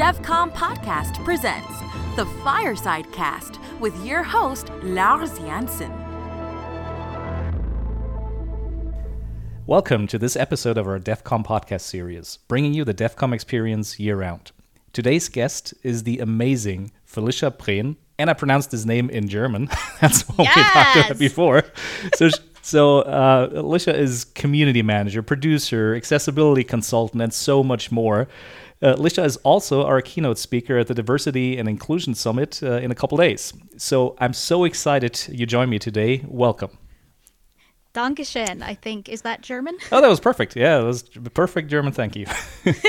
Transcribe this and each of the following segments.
DevCom Podcast presents the Fireside Cast with your host, Lars Janssen. Welcome to this episode of our DevCom podcast series, bringing you the DevCom experience year round. Today's guest is the amazing Felicia Prehn, and I pronounced his name in German. That's what we talked about before. So, so uh, Felicia is community manager, producer, accessibility consultant, and so much more. Uh, Felicia is also our keynote speaker at the Diversity and Inclusion Summit uh, in a couple days. So I'm so excited you join me today. Welcome. Dankeschön, I think. Is that German? Oh, that was perfect. Yeah, that was perfect German. Thank you.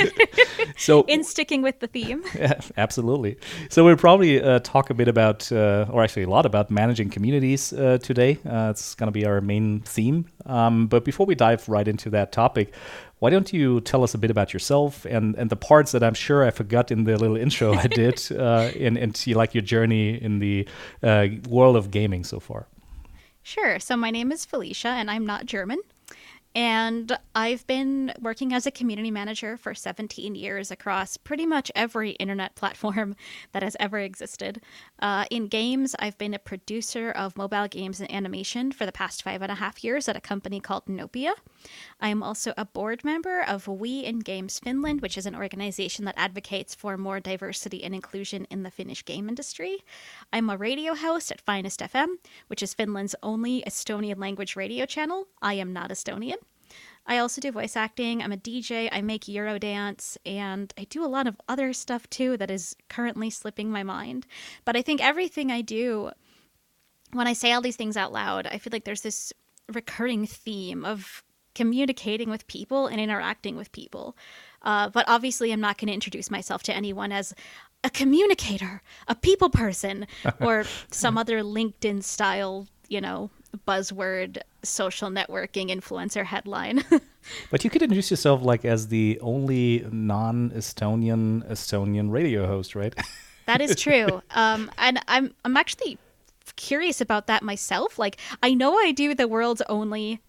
so, in sticking with the theme. Yeah, absolutely. So, we'll probably uh, talk a bit about, uh, or actually a lot about managing communities uh, today. Uh, it's going to be our main theme. Um, but before we dive right into that topic, why don't you tell us a bit about yourself and, and the parts that I'm sure I forgot in the little intro I did, uh, and, and like your journey in the uh, world of gaming so far? Sure. So my name is Felicia, and I'm not German. And I've been working as a community manager for 17 years across pretty much every internet platform that has ever existed. Uh, in games, I've been a producer of mobile games and animation for the past five and a half years at a company called Nopia. I am also a board member of We in Games Finland, which is an organization that advocates for more diversity and inclusion in the Finnish game industry. I'm a radio host at Finest FM, which is Finland's only Estonian language radio channel. I am not Estonian. I also do voice acting. I'm a DJ. I make Eurodance, and I do a lot of other stuff too that is currently slipping my mind. But I think everything I do, when I say all these things out loud, I feel like there's this recurring theme of communicating with people and interacting with people. Uh, but obviously, I'm not going to introduce myself to anyone as a communicator, a people person, or some other LinkedIn style, you know, buzzword social networking influencer headline. but you could introduce yourself like as the only non-Estonian Estonian radio host, right? that is true. Um, and I'm I'm actually curious about that myself. Like I know I do the world's only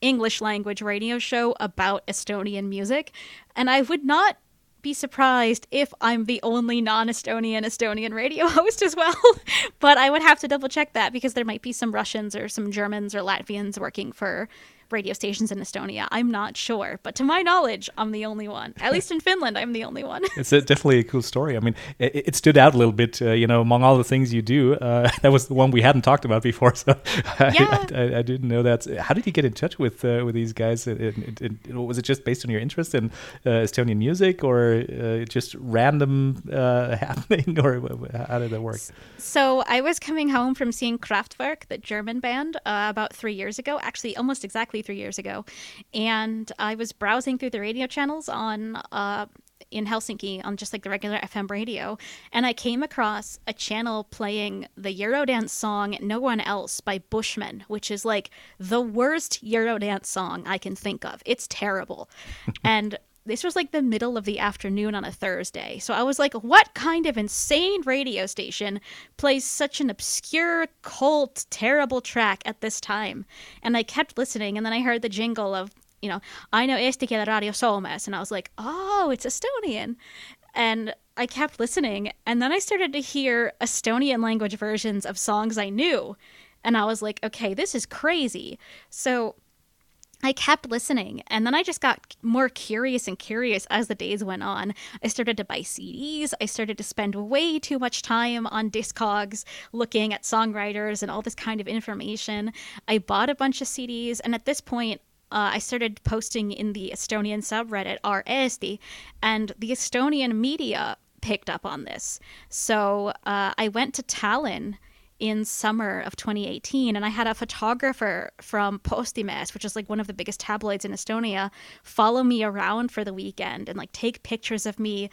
English language radio show about Estonian music, and I would not be surprised if I'm the only non Estonian Estonian radio host as well. but I would have to double check that because there might be some Russians or some Germans or Latvians working for radio stations in Estonia. I'm not sure, but to my knowledge, I'm the only one. At least in Finland, I'm the only one. it's a, definitely a cool story. I mean, it, it stood out a little bit, uh, you know, among all the things you do. Uh, that was the one we hadn't talked about before, so yeah. I, I, I, didn't know that. How did you get in touch with uh, with these guys? It, it, was it just based on your interest in uh, Estonian music, or uh, just random uh, happening, or how did that work? So I was coming home from seeing Kraftwerk, the German band, about three years ago. Actually, almost exactly three years ago, and I was browsing through the radio channels on uh, in Helsinki on just like the regular FM radio, and I came across a channel playing the Eurodance song "No One Else" by Bushman, which is like the worst Eurodance song I can think of. It's terrible, and this was like the middle of the afternoon on a Thursday. So I was like, what kind of insane radio station plays such an obscure, cult, terrible track at this time? And I kept listening, and then I heard the jingle of, you know, I know Eesti Radio Soomes, and I was like, oh, it's Estonian. And I kept listening, and then I started to hear Estonian language versions of songs I knew. And I was like, okay, this is crazy. So I kept listening and then I just got more curious and curious as the days went on. I started to buy CDs. I started to spend way too much time on Discogs looking at songwriters and all this kind of information. I bought a bunch of CDs and at this point, uh, I started posting in the Estonian subreddit r-eesti, and the Estonian media picked up on this. So uh, I went to Tallinn in summer of 2018 and i had a photographer from Postimees which is like one of the biggest tabloids in estonia follow me around for the weekend and like take pictures of me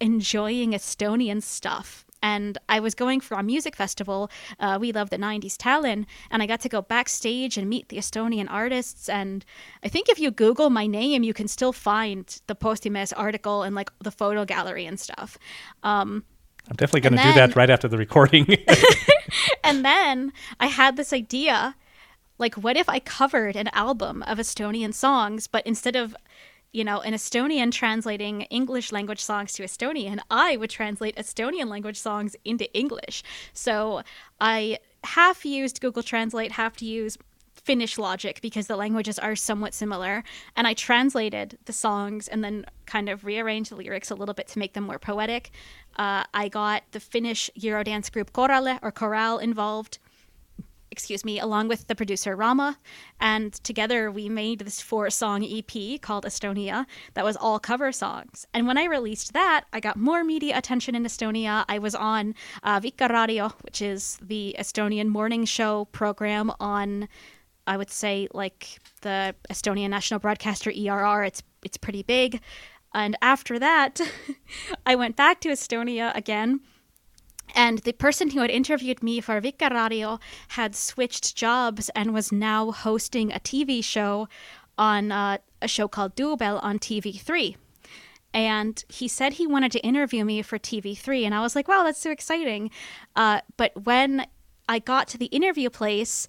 enjoying estonian stuff and I was going for a music festival. Uh, we love the 90s Tallinn, and I got to go backstage and meet the Estonian artists. And I think if you Google my name, you can still find the Postimees article and like the photo gallery and stuff. Um, I'm definitely going to do that right after the recording. and then I had this idea like, what if I covered an album of Estonian songs, but instead of you know, an Estonian translating English language songs to Estonian, I would translate Estonian language songs into English. So I half used Google Translate, half to use Finnish logic because the languages are somewhat similar. And I translated the songs and then kind of rearranged the lyrics a little bit to make them more poetic. Uh, I got the Finnish Eurodance group Korale or Chorale involved excuse me, along with the producer Rama. And together we made this four song EP called Estonia that was all cover songs. And when I released that, I got more media attention in Estonia. I was on uh, Vikerraadio, which is the Estonian morning show program on. I would say like the Estonian national broadcaster ERR. It's it's pretty big. And after that, I went back to Estonia again and the person who had interviewed me for Vikerraadio had switched jobs and was now hosting a TV show on uh, a show called Duubel on TV3. And he said he wanted to interview me for TV3. And I was like, wow, that's so exciting. Uh, but when I got to the interview place,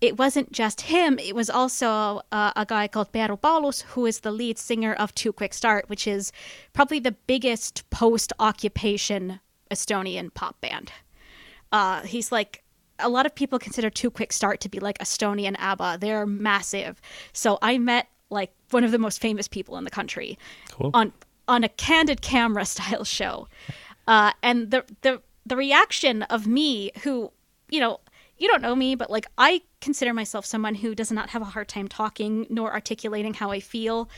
it wasn't just him, it was also uh, a guy called Peeru Paulus, who is the lead singer of 2 Quick Start, which is probably the biggest post occupation Estonian pop band. Uh, he's like a lot of people consider 2 Quick Start to be like Estonian ABBA. They're massive. So I met like one of the most famous people in the country cool. on on a candid camera style show, uh, and the the the reaction of me, who you know, you don't know me, but like I consider myself someone who does not have a hard time talking nor articulating how I feel.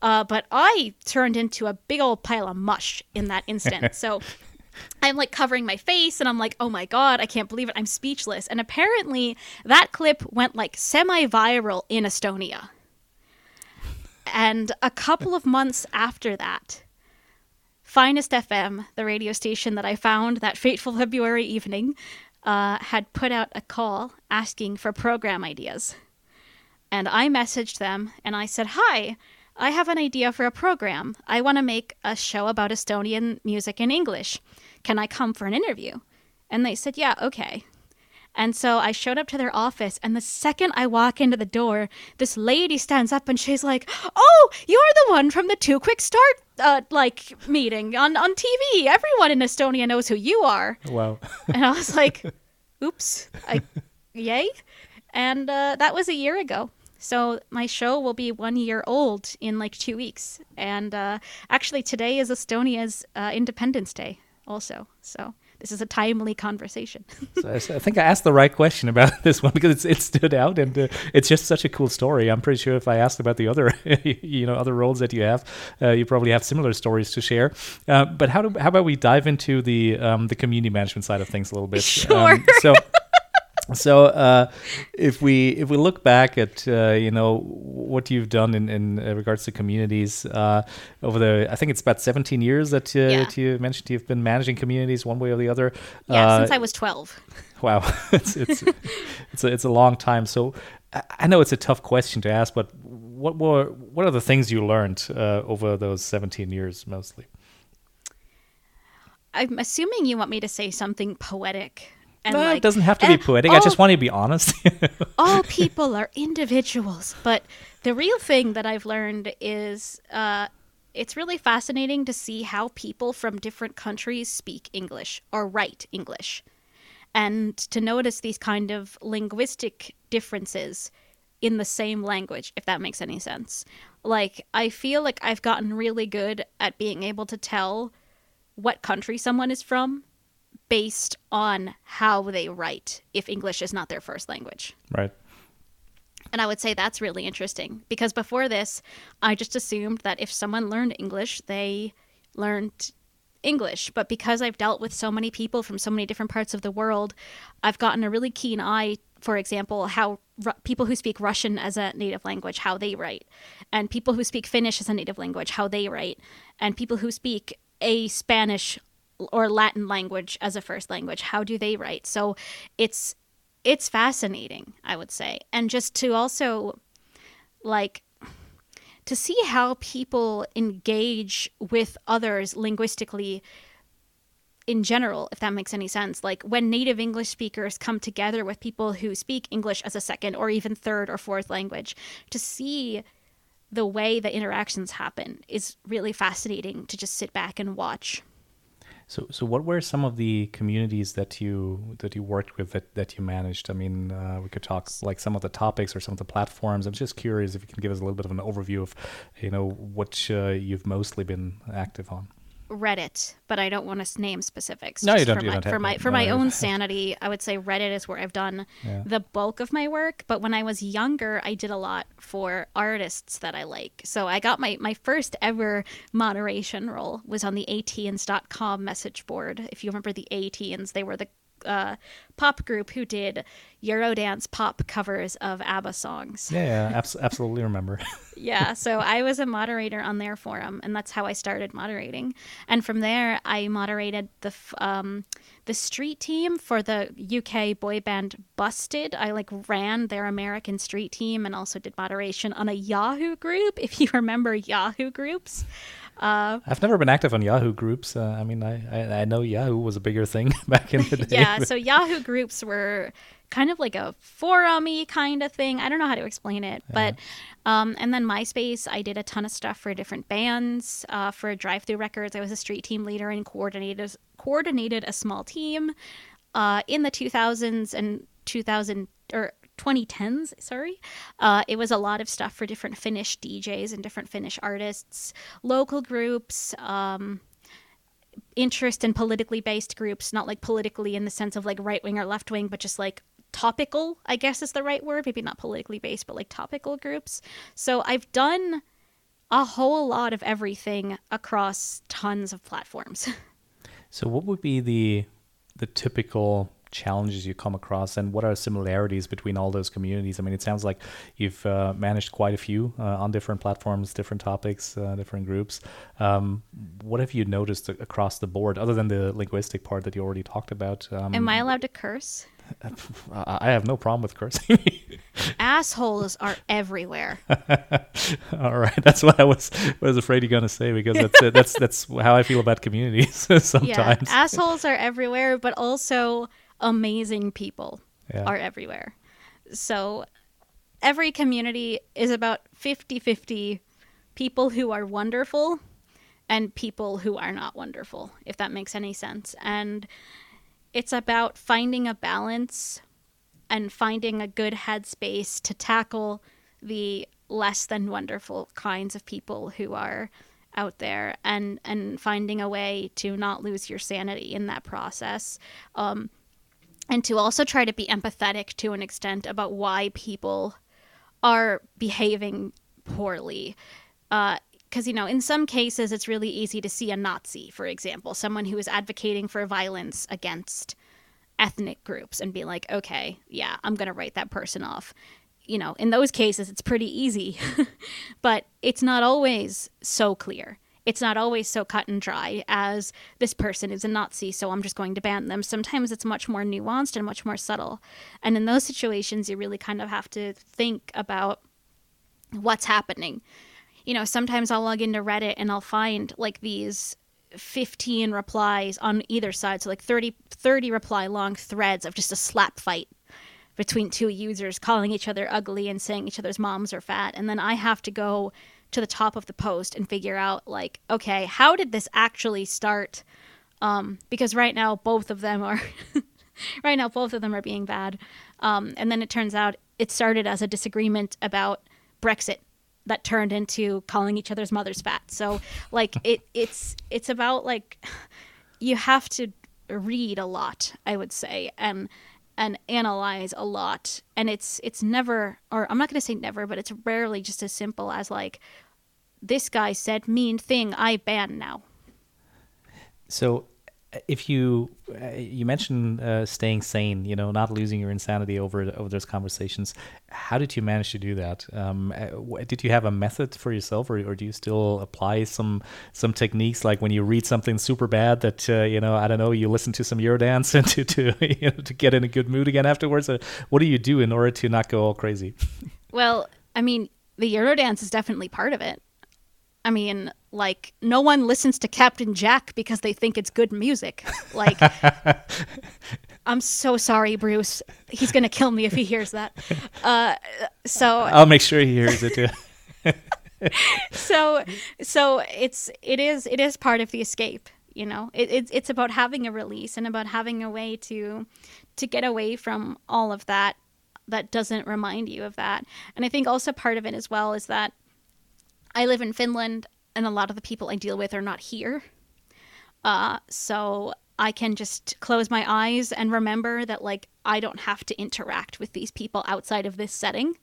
Uh, but I turned into a big old pile of mush in that instant. so I'm like covering my face and I'm like, oh my God, I can't believe it. I'm speechless. And apparently that clip went like semi viral in Estonia. And a couple of months after that, Finest FM, the radio station that I found that fateful February evening, uh, had put out a call asking for program ideas. And I messaged them and I said, Hi, I have an idea for a program. I want to make a show about Estonian music in English. Can I come for an interview? And they said, Yeah, okay. And so I showed up to their office, and the second I walk into the door, this lady stands up and she's like, "Oh, you're the one from the 2 Quick Start uh, like meeting on on TV. Everyone in Estonia knows who you are." Wow. and I was like, "Oops, I, yay!" And uh, that was a year ago. So my show will be one year old in like two weeks, and uh, actually today is Estonia's uh, Independence Day also. So this is a timely conversation. so I, think I asked the right question about this one because it stood out and uh, it's just such a cool story. I'm pretty sure if I asked about the other, you know, other roles that you have, uh, you probably have similar stories to share. Uh, but how do how about we dive into the um, the community management side of things a little bit? Sure. Um, so so uh, if we if we look back at uh, you know what you've done in, in uh, regards to communities uh, over the I think it's about 17 years that, uh, yeah. that you mentioned you've been managing communities one way or the other. Yeah, uh, since I was 12. Wow, it's it's it's a, it's a long time. So I know it's a tough question to ask, but what were what are the things you learned over those 17 years mostly? I'm assuming you want me to say something poetic. And no, like, it doesn't have to be poetic. All, I just want to be honest. all people are individuals, but the real thing that I've learned is uh, it's really fascinating to see how people from different countries speak English or write English, and to notice these kind of linguistic differences in the same language, if that makes any sense. Like, I feel like I've gotten really good at being able to tell what country someone is from based on how they write if English is not their first language. Right. And I would say that's really interesting because before this, I just assumed that if someone learned English, they learned English. But because I've dealt with so many people from so many different parts of the world, I've gotten a really keen eye, for example, how Ru- people who speak Russian as a native language, how they write, and people who speak Finnish as a native language, how they write, and people who speak a Spanish or Latin language as a first language. How do they write? So it's it's fascinating, I would say. And just to also like to see how people engage with others linguistically in general, if that makes any sense. Like when native English speakers come together with people who speak English as a second or even third or fourth language, to see the way the interactions happen is really fascinating to just sit back and watch. So, so what were some of the communities that you that you worked with that, that you managed? I mean, uh, we could talk like some of the topics or some of the platforms. I'm just curious if you can give us a little bit of an overview of, you know, what uh, you've mostly been active on. Reddit, but I don't want to name specifics. No, you don't. For you my, don't for my for No, my no. own sanity, I would say Reddit is where I've done Yeah. the bulk of my work. But when I was younger, I did a lot for artists that I like. So I got my my first ever moderation role was on the A*Teens.com message board. If you remember the ATNs, they were the uh, pop group who did Eurodance pop covers of ABBA songs. Yeah, yeah, abs- absolutely remember. yeah, so I was a moderator on their forum, and that's how I started moderating. And from there, I moderated the f- um, the street team for the UK boy band Busted. I like ran their American street team, and also did moderation on a Yahoo group. If you remember Yahoo groups, I've never been active on Yahoo groups. Uh, I mean, I, I I know Yahoo was a bigger thing back in the day. yeah. So Yahoo groups were kind of like a forum-y kind of thing. I don't know how to explain it, but um, and then MySpace, I did a ton of stuff for different bands. Uh, for Drive-Thru Records, I was a street team leader and coordinated coordinated a small team. Uh, in the 2000s and 2000 or 2010s, sorry, uh, it was a lot of stuff for different Finnish DJs and different Finnish artists, local groups. Um, interest in politically based groups, not like politically in the sense of like right wing or left wing, but just like topical, I guess is the right word. Maybe not politically based, but like topical groups. So I've done a whole lot of everything across tons of platforms. So, what would be the the typical challenges you come across, and what are similarities between all those communities? I mean, it sounds like you've uh, managed quite a few uh, on different platforms, different topics, uh, different groups. Um, what have you noticed across the board, other than the linguistic part that you already talked about? Um, Am I allowed to curse? I have no problem with cursing. Assholes are everywhere. All right, that's what I was was afraid you're gonna say because that's that's that's how I feel about communities yeah, sometimes. assholes are everywhere, but also amazing people Yeah. are everywhere. So every community is about 50 50 people who are wonderful and people who are not wonderful, if that makes any sense. And it's about finding a balance and finding a good headspace to tackle the less than wonderful kinds of people who are out there and and finding a way to not lose your sanity in that process um, and to also try to be empathetic to an extent about why people are behaving poorly. Uh, because you know in some cases it's really easy to see a nazi for example someone who is advocating for violence against ethnic groups and be like okay yeah i'm going to write that person off. You know in those cases it's pretty easy but it's not always so clear it's not always so cut and dry as this person is a Nazi, so I'm just going to ban them. Sometimes it's much more nuanced and much more subtle. And in those situations, you really kind of have to think about what's happening. You know, sometimes I'll log into Reddit and I'll find like these 15 replies on either side. So like 30, 30 reply long threads of just a slap fight between two users calling each other ugly and saying each other's moms are fat. And then I have to go to the top of the post and figure out like, okay, how did this actually start? Um, because right now both of them are right now both of them are being bad. Um, and then it turns out it started as a disagreement about Brexit that turned into calling each other's mothers fat. So like it it's it's about like you have to read a lot, I would say, and and analyze a lot. And it's it's never or I'm not going to say never, but it's rarely just as simple as like this guy said mean thing, I ban now. So, uh, if you uh, you mentioned uh, staying sane, you know, not losing your insanity over over those conversations, how did you manage to do that? Um, uh, did you have a method for yourself, or, or do you still apply some some techniques like when you read something super bad that uh, you know I don't know you listen to some Eurodance and to to you know, to get in a good mood again afterwards? What do you do in order to not go all crazy? Well, I mean, the Eurodance is definitely part of it. I mean, like, no one listens to Captain Jack because they think it's good music. Like, I'm so sorry, Bruce. He's going to kill me if he hears that. Uh, so, I'll make sure he hears it too. so so it's it is it is part of the escape you know it, it's it's about having a release and about having a way to to get away from all of that that doesn't remind you of that and i think also part of it as well is that i live in finland and a lot of the people i deal with are not here. Uh, so i can just close my eyes and remember that like i don't have to interact with these people outside of this setting.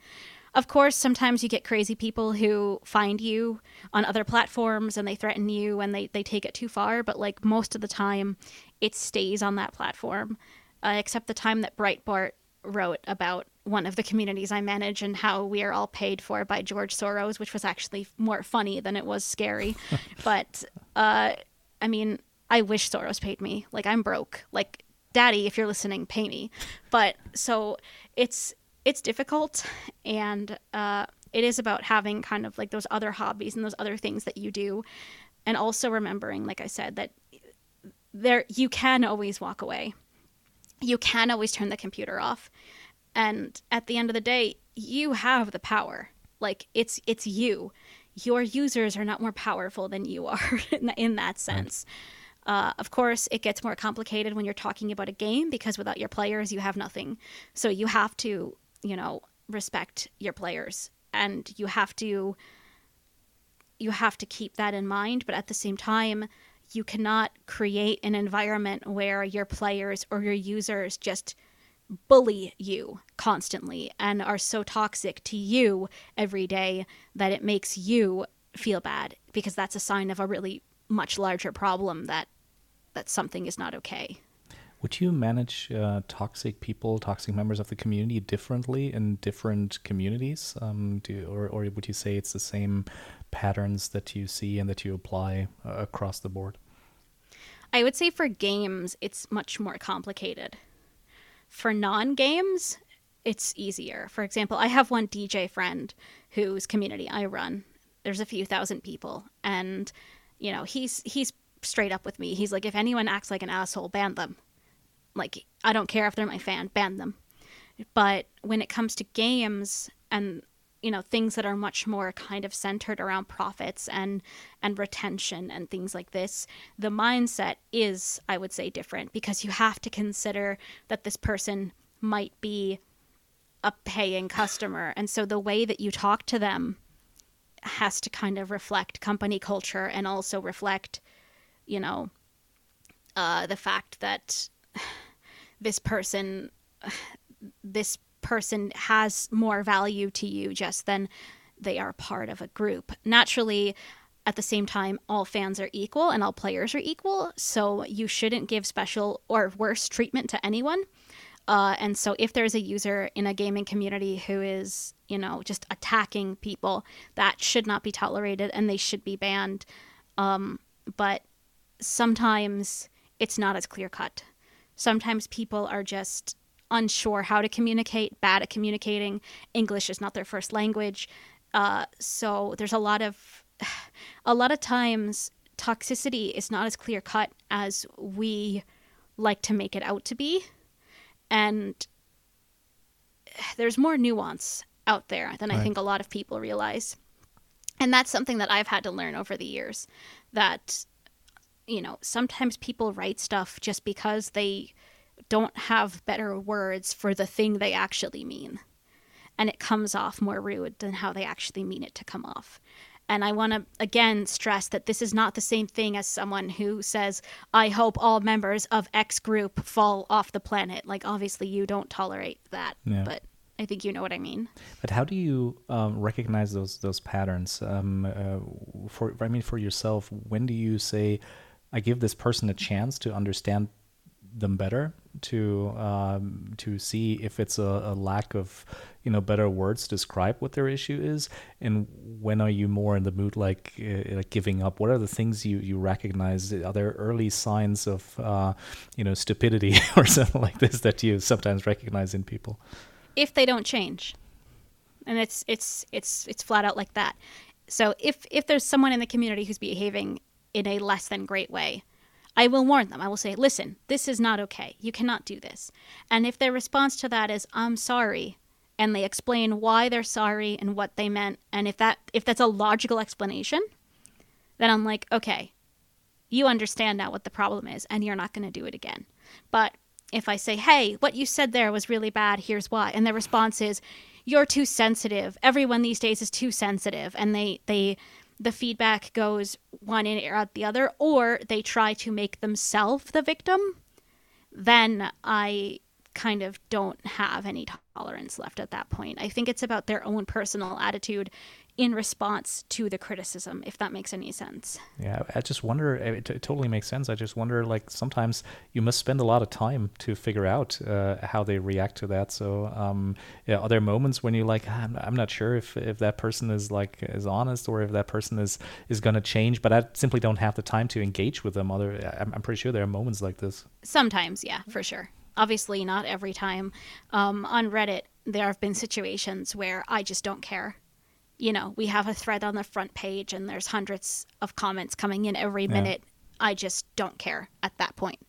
Of course, sometimes you get crazy people who find you on other platforms and they threaten you and they, they take it too far, but like most of the time, it stays on that platform, uh, except the time that Breitbart wrote about one of the communities I manage and how we are all paid for by George Soros, which was actually more funny than it was scary. but uh, I mean, I wish Soros paid me. Like I'm broke. Like, Daddy, if you're listening, pay me. But so it's it's difficult and uh, it is about having kind of like those other hobbies and those other things that you do and also remembering like i said that there you can always walk away you can always turn the computer off and at the end of the day you have the power. Like it's it's you. Your users are not more powerful than you are in, in that sense. Uh, of course, it gets more complicated when you're talking about a game because without your players, you have nothing. So you have to you know, respect your players. And you have to you have to keep that in mind, but at the same time, you cannot create an environment where your players or your users just bully you constantly and are so toxic to you every day that it makes you feel bad because that's a sign of a really much larger problem that that something is not okay. Would you manage uh, toxic people, toxic members of the community differently in different communities? Um, do, or, or would you say it's the same patterns that you see and that you apply uh, across the board? I would say for games, it's much more complicated. For non games, it's easier. For example, I have one DJ friend whose community I run. There's a few thousand people, and you know he's he's straight up with me. He's like, if anyone acts like an asshole, ban them like I don't care if they're my fan, ban them. But when it comes to games and you know things that are much more kind of centered around profits and and retention and things like this the mindset is i would say different because you have to consider that this person might be a paying customer. And so the way that you talk to them has to kind of reflect company culture and also reflect you know uh, the fact that this person this person has more value to you just than they are part of a group. Naturally, at the same time, all fans are equal and all players are equal, so you shouldn't give special or worse treatment to anyone. Uh, and so, if there's a user in a gaming community who is, you know, just attacking people, that should not be tolerated and they should be banned. Um, but sometimes it's not as clear cut. Sometimes people are just unsure how to communicate, bad at communicating. English is not their first language. Uh, so there's a lot of, a lot of times, toxicity is not as clear cut as we like to make it out to be. And there's more nuance out there than right. I think a lot of people realize. And that's something that I've had to learn over the years that you know, sometimes people write stuff just because they don't have better words for the thing they actually mean. And it comes off more rude than how they actually mean it to come off. And I want to again stress that this is not the same thing as someone who says, I hope all members of X group fall off the planet. Like, obviously, you don't tolerate that. Yeah. But I think you know what I mean. But how do you um, recognize those those patterns? Um, uh, for I mean, for yourself, when do you say, I give this person a chance to understand them better to um, to see if it's a, a, lack of you know better words describe what their issue is. And when are you more in the mood like uh, like giving up? What are the things you you recognize? Are there early signs of uh, you know stupidity or something like this that you sometimes recognize in people? If they don't change. And it's it's it's it's flat out like that. So if if there's someone in the community who's behaving in a less than great way. I will warn them. I will say, listen, this is not okay. You cannot do this. And if their response to that is, I'm sorry, and they explain why they're sorry and what they meant and if that if that's a logical explanation then i'm like okay you understand now what the problem is and you're not going to do it again but if i say hey what you said there was really bad here's why and the response is you're too sensitive everyone these days is too sensitive and they they the feedback goes one in or out the other or they try to make themselves the victim then i kind of don't have any tolerance left at that point. I think it's about their own personal attitude in response to the criticism, if that makes any sense. Yeah, I just wonder, it, t- it totally makes sense. I just wonder, like, sometimes you must spend a lot of time to figure out uh, how they react to that. So, um, yeah, are there moments when you're like, ah, I'm, I'm not sure if, if that person is like, is honest or if that person is, is going to change, but I simply don't have the time to engage with them. Other, I'm, I'm pretty sure there are moments like this. Sometimes, yeah, for sure obviously not every time. Um, on Reddit, there have been situations where I just don't care. You know, we have a thread on the front page and there's hundreds of comments coming in every minute. Yeah. I just don't care at that point.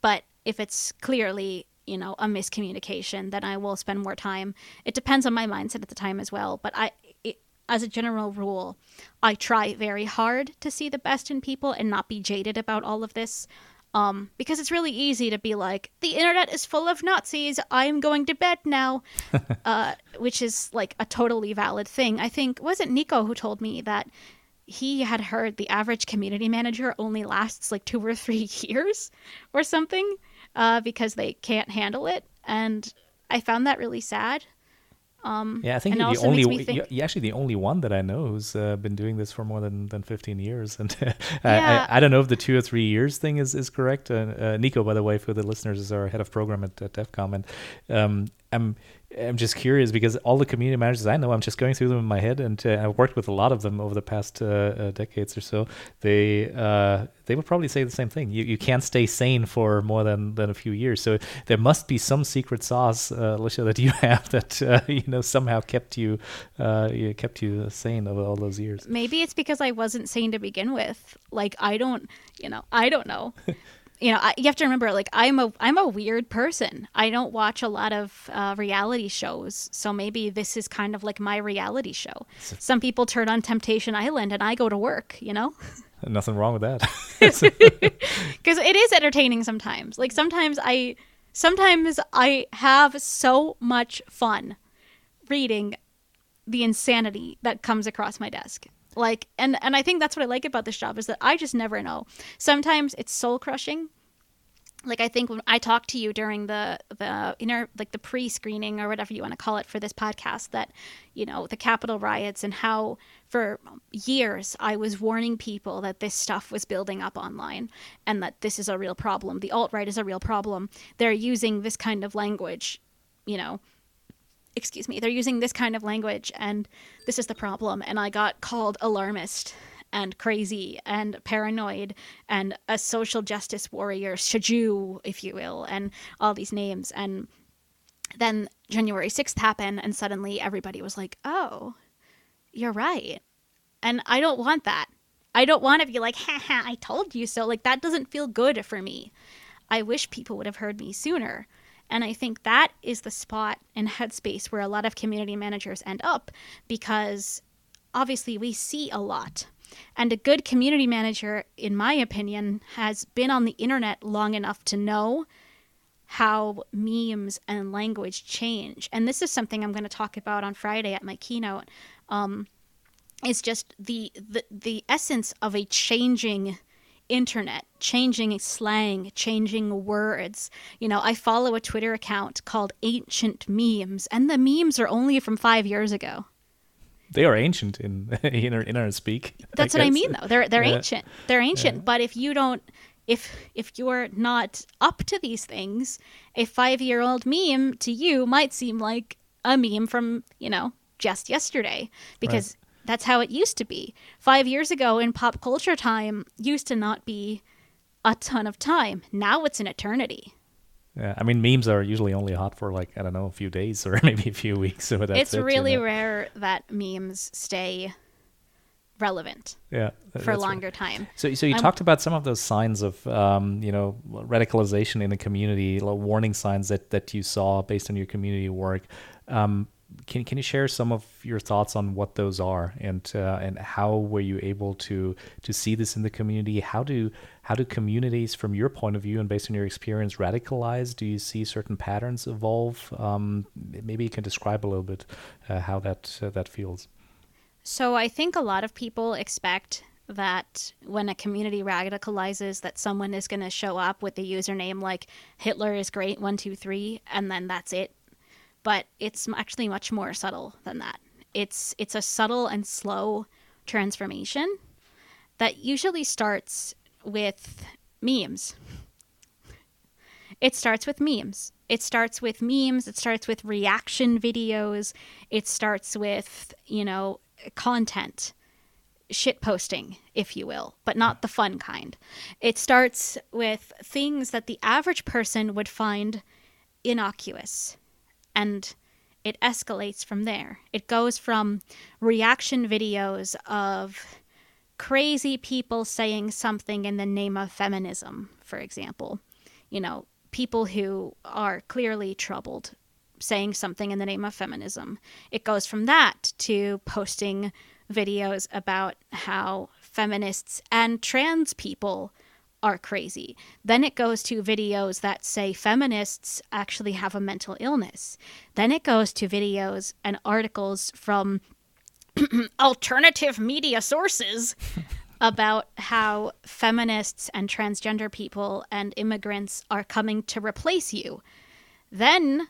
But if it's clearly, you know, a miscommunication, then I will spend more time. It depends on my mindset at the time as well. But I, it, as a general rule, I try very hard to see the best in people and not be jaded about all of this. Um, because it's really easy to be like, the internet is full of Nazis. I'm going to bed now, uh, which is like a totally valid thing. I think was it Nico who told me that he had heard the average community manager only lasts like two or three years or something uh, because they can't handle it, and I found that really sad. Um, yeah, I think you're the only think... you're actually the only one that I know who's uh, been doing this for more than, than 15 years, and yeah. I, I, don't know if the two or three years thing is is correct. Uh, uh, Nico, by the way, for the listeners, is our head of program at, at DevCom, and um, I'm I'm just curious because all the community managers I know, I'm just going through them in my head, and uh, I've worked with a lot of them over the past uh, uh, decades or so. They uh, they would probably say the same thing. You you can't stay sane for more than, than a few years. So there must be some secret sauce, uh, Felicia, that you have that uh, you know somehow kept you, you kept you sane over all those years. Maybe it's because I wasn't sane to begin with. Like I don't, you know, I don't know. you know, I, you have to remember, like I'm a I'm a weird person. I don't watch a lot of uh, reality shows, so maybe this is kind of like my reality show. Some people turn on Temptation Island, and I go to work. You know. Nothing wrong with that. Because it is entertaining sometimes. Like sometimes I sometimes I have so much fun reading the insanity that comes across my desk like and and i think that's what i like about this job is that i just never know. Sometimes it's soul crushing. Like i think when i talked to you during the the inner like the pre-screening or whatever you want to call it for this podcast that you know the capitol riots and how for years i was warning people that this stuff was building up online and that this is a real problem. The alt-right is a real problem. They're using this kind of language you know excuse me, they're using this kind of language and this is the problem. And I got called alarmist and crazy and paranoid and a social justice warrior, Shaju, if you will, and all these names. And then January 6th happened, and suddenly everybody was like, oh, you're right. And I don't want that. I don't want to be like, ha ha, I told you so. Like, that doesn't feel good for me. I wish people would have heard me sooner. And I think that is the spot and headspace where a lot of community managers end up because obviously we see a lot. And a good community manager, in my opinion, has been on the internet long enough to know how memes and language change. And this is something I'm going to talk about on Friday at my keynote. Um, it's just the, the the essence of a changing internet, changing slang, changing words. You know, I follow a Twitter account called Ancient Memes, and the memes are only from five years ago. They are ancient in in our, in our speak. That's I what I mean, though. They're they're yeah. ancient. They're ancient. Yeah. But if you don't, if if you're not up to these things, a five year old meme to you might seem like a meme from you know just yesterday because that's how it used to be. Five years ago in pop culture time used to not be a ton of time. Now it's an eternity. Yeah, I mean, memes are usually only hot for like I don't know a few days or maybe a few weeks. So that's it's it, really you know? rare that memes stay relevant. Yeah, for a longer right. time. So, so you I'm, talked about some of those signs of, um, you know, radicalization in the community, warning signs that that you saw based on your community work. Um, can can you share some of your thoughts on what those are and uh, and how were you able to to see this in the community? How do how do communities, from your point of view and based on your experience, radicalize? Do you see certain patterns evolve? Um, maybe you can describe a little bit uh, how that uh, that feels. So I think a lot of people expect that when a community radicalizes that someone is going to show up with the username like hitler is great 123 and then that's it but it's actually much more subtle than that. It's it's a subtle and slow transformation that usually starts with memes. It starts with memes. It starts with memes. It starts with reaction videos. It starts with you know content shit posting, if you will, but not the fun kind. It starts with things that the average person would find innocuous and it escalates from there. It goes from reaction videos of crazy people saying something in the name of feminism, for example. You know, people who are clearly troubled saying something in the name of feminism. It goes from that to posting videos about how feminists and trans people are crazy. Then it goes to videos that say feminists actually have a mental illness. Then it goes to videos and articles from alternative media sources about how feminists and transgender people and immigrants are coming to replace you. Then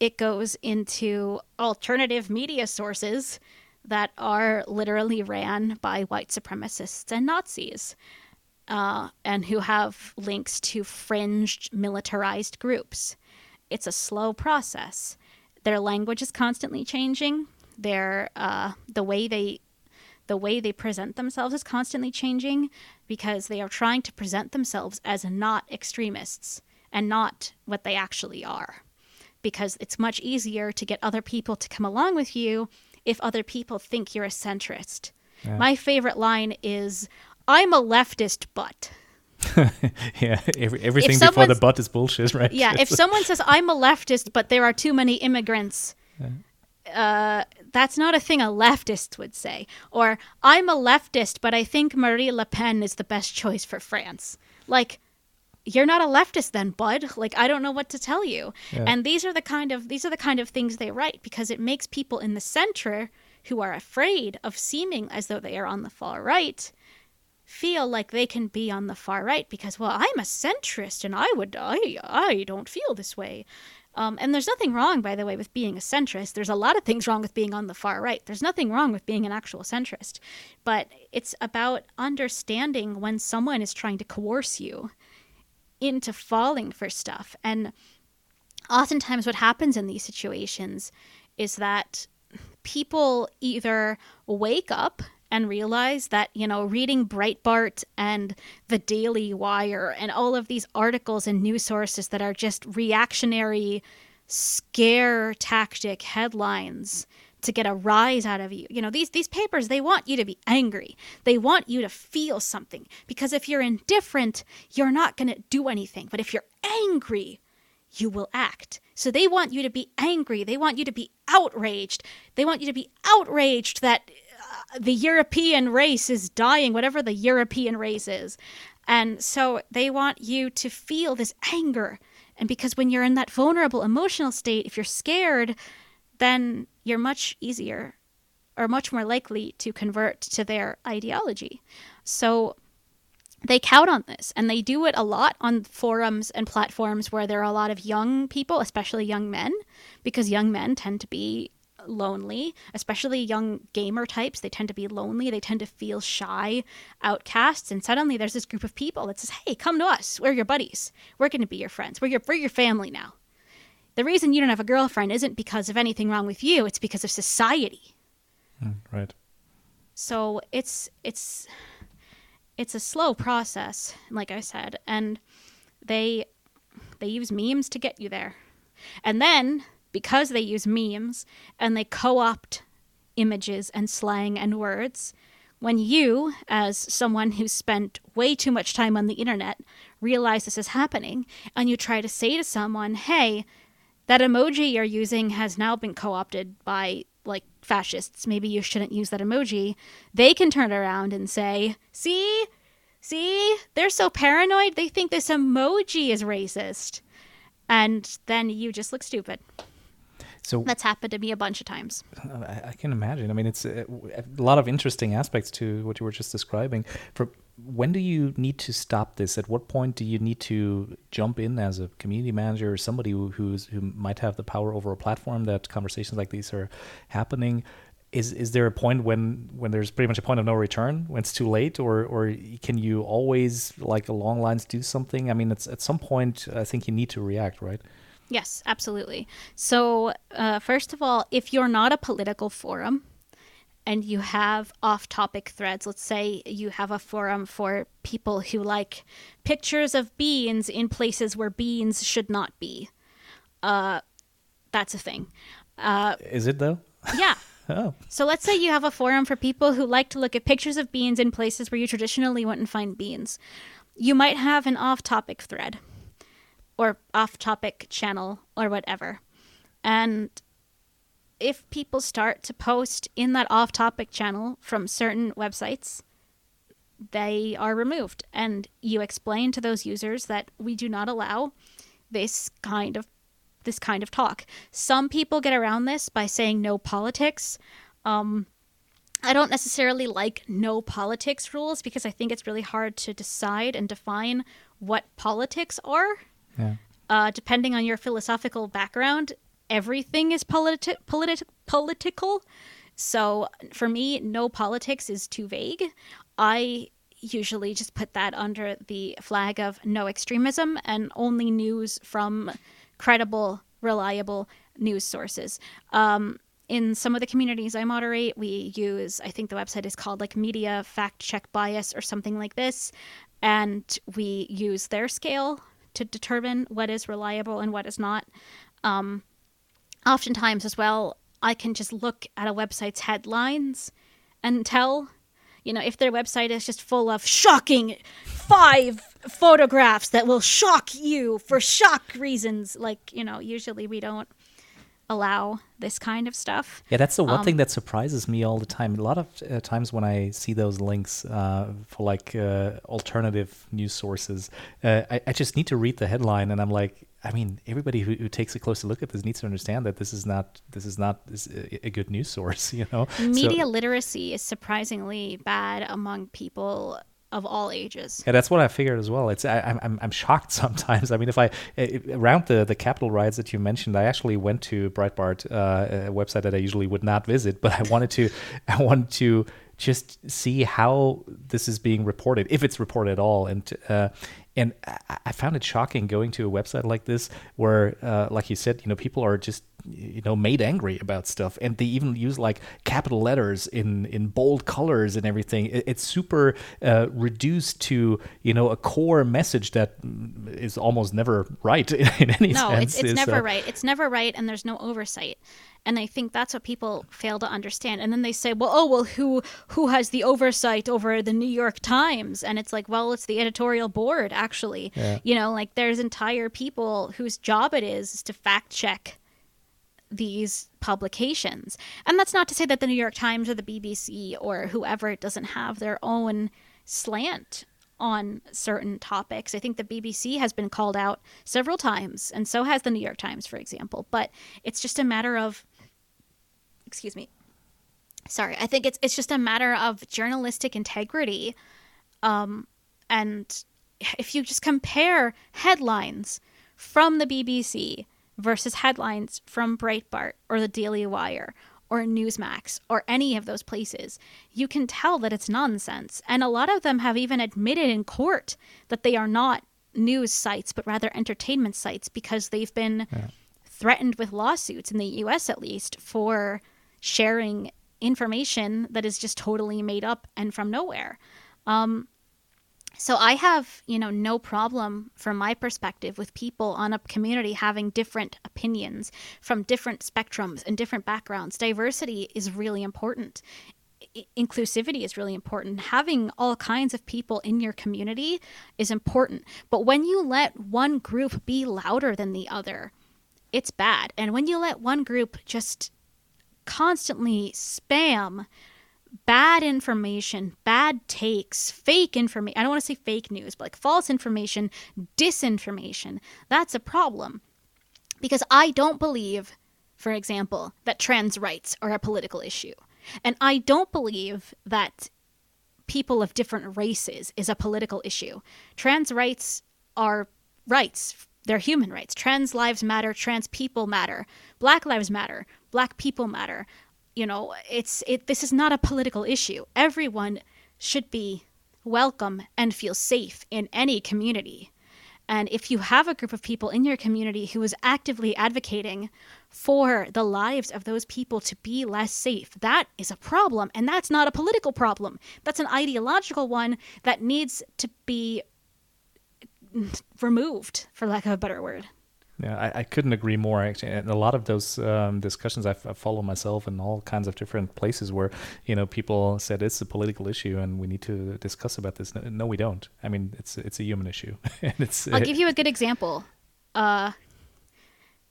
it goes into alternative media sources that are literally ran by white supremacists and Nazis, uh, and who have links to fringed militarized groups. It's a slow process. Their language is constantly changing. Their uh, the way they the way they present themselves is constantly changing because they are trying to present themselves as not extremists and not what they actually are. Because it's much easier to get other people to come along with you if other people think you're a centrist. Yeah. My favorite line is, I'm a leftist, but. yeah, every, everything before the butt is bullshit, right? Yeah, if someone says, I'm a leftist, but there are too many immigrants, uh, that's not a thing a leftist would say. Or, I'm a leftist, but I think Marine Le Pen is the best choice for France. Like, you're not a leftist then bud like i don't know what to tell you yeah. and these are the kind of these are the kind of things they write because it makes people in the center who are afraid of seeming as though they are on the far right feel like they can be on the far right because well i'm a centrist and i would i i don't feel this way um, and there's nothing wrong, by the way, with being a centrist. There's a lot of things wrong with being on the far right. There's nothing wrong with being an actual centrist. But it's about understanding when someone is trying to coerce you into falling for stuff. And oftentimes, what happens in these situations is that people either wake up and realize that, you know, reading Breitbart and the Daily Wire and all of these articles and news sources that are just reactionary, scare tactic headlines to get a rise out of you. You know, these these papers they want you to be angry. They want you to feel something because if you're indifferent, you're not going to do anything. But if you're angry, you will act. So they want you to be angry. They want you to be outraged. They want you to be outraged that the European race is dying, whatever the European race is. And so they want you to feel this anger. And because when you're in that vulnerable emotional state, if you're scared, then you're much easier or much more likely to convert to their ideology. So they count on this and they do it a lot on forums and platforms where there are a lot of young people, especially young men, because young men tend to be lonely, especially young gamer types. They tend to be lonely. They tend to feel shy, outcasts. And suddenly there's this group of people that says, Hey, come to us. We're your buddies. We're going to be your friends. We're your, we're your family now. The reason you don't have a girlfriend isn't because of anything wrong with you, it's because of society. Mm, right. So it's it's it's a slow process, like I said, and they they use memes to get you there. And then because they use memes and they co-opt images and slang and words, when you, as someone who's spent way too much time on the internet, realize this is happening and you try to say to someone, hey, that emoji you're using has now been co-opted by like fascists. Maybe you shouldn't use that emoji. They can turn around and say, "See? See? They're so paranoid. They think this emoji is racist." And then you just look stupid. So That's happened to me a bunch of times. Uh, I, I can imagine. I mean, it's uh, a, a lot of interesting aspects to what you were just describing. For when do you need to stop this? At what point do you need to jump in as a community manager or somebody who, who's who might have the power over a platform that conversations like these are happening? Is is there a point when when there's pretty much a point of no return when it's too late, or or can you always like along lines do something? I mean, it's at some point I think you need to react, right? Yes, absolutely. So, uh, first of all, if you're not a political forum and you have off topic threads, let's say you have a forum for people who like pictures of beans in places where beans should not be, uh, that's a thing. Uh, Is it though? yeah. Oh, So let's say you have a forum for people who like to look at pictures of beans in places where you traditionally wouldn't find beans. You might have an off topic thread or off topic channel or whatever. And if people start to post in that off topic channel from certain websites, they are removed. And you explain to those users that we do not allow this kind of this kind of talk. Some people get around this by saying no politics. Um, I don't necessarily like no politics rules because I think it's really hard to decide and define what politics are. Yeah. Uh, depending on your philosophical background, everything is politi- politi- political. So for me, no politics is too vague. I usually just put that under the flag of no extremism and only news from credible, reliable news sources. Um, in some of the communities I moderate, we use, I think the website is called like Media Fact Check Bias or something like this. And we use their scale to determine what is reliable and what is not. Um, oftentimes, as well, I can just look at a website's headlines and tell, you know, if their website is just full of shocking five photographs that will shock you for shock reasons. Like, you know, usually we don't allow this kind of stuff. Yeah, that's the one Um, thing that surprises me all the time. A lot of uh, times when I see those links uh, for like uh, alternative news sources, uh, I, I just need to read the headline, and I'm like, I mean, everybody who, who takes a closer look at this needs to understand that this is not this is not this, a, a good news source. You know, So- Media literacy is surprisingly bad among people of all ages. Yeah, that's what I figured as well. It's I, I'm I'm I'm shocked sometimes. I mean, if I eh, around the the Capitol riots that you mentioned, I actually went to Breitbart, uh, a website that I usually would not visit, but I wanted to I wanted to just see how this is being reported, if it's reported at all, and uh, and I- found it shocking going to a website like this where, uh, like you said, you know, people are just you know made angry about stuff and they even use like capital letters in in bold colors and everything it's super uh, reduced to you know a core message that mm, almost never right in, any No, sense it's, it's never right. It's never right, and there's no oversight. And I think that's what people fail to understand. And then they say, "Well, oh, well, who who has the oversight over the New York Times?" And it's like, well, it's the editorial board, actually. Yeah. You know, like there's entire people whose job it is, is to fact check these publications. And that's not to say that the New York Times or the BBC or whoever doesn't have their own slant on certain topics. I think the BBC has been called out several times, and so has the New York Times, for example. But it's just a matter of, excuse me, sorry. I think it's it's just a matter of journalistic integrity, um, and if you just compare headlines from the BBC versus headlines from Breitbart or the Daily Wire or Newsmax or any of those places, you can tell that it's nonsense. And a lot of them have even admitted in court that they are not news sites, but rather entertainment sites because they've been threatened with lawsuits in the US at least for sharing information that is just totally made up and from nowhere. Um, so I have, you know, no problem from my perspective with people on a community having different opinions from different spectrums and different backgrounds. Diversity is really important. I- Inclusivity is really important. Having all kinds of people in your community is important. But when you let one group be louder than the other, it's bad. And when you let one group just constantly spam bad information, bad takes, fake information. I don't want to say fake news, but like false information, disinformation. That's a problem. Because I don't believe, for example, that trans rights are a political issue. And I don't believe that people of different races is a political issue. Trans rights are rights. They're human rights. Trans lives matter, trans people matter. Black lives matter, black people matter you know, it's it this is not a political issue. Everyone should be welcome and feel safe in any community. And if you have a group of people in your community who is actively advocating for the lives of those people to be less safe, that is a problem. And that's not a political problem. That's an ideological one that needs to be removed, for lack of a better word. Yeah, I, I couldn't agree more. Actually, and a lot of those um, discussions I, follow myself in all kinds of different places where you know people said it's a political issue and we need to discuss about this. No, no we don't. I mean, it's it's a human issue, and it's. I'll give you a good example. Uh,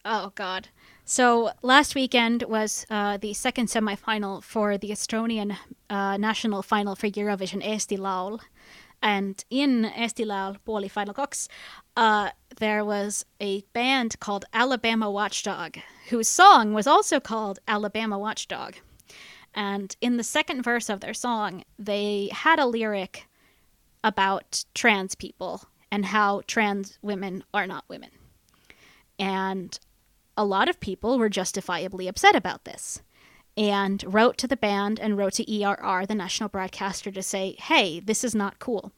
oh God. So last weekend was uh, the second semifinal for the Estonian uh, national final for Eurovision Eesti Laul. And in Eesti Laul Final Cox, uh, there was a band called Alabama Watchdog, whose song was also called Alabama Watchdog. And in the second verse of their song, they had a lyric about trans people and how trans women are not women. And a lot of people were justifiably upset about this and wrote to the band and wrote to ERR, the national broadcaster, to say, hey, this is not cool.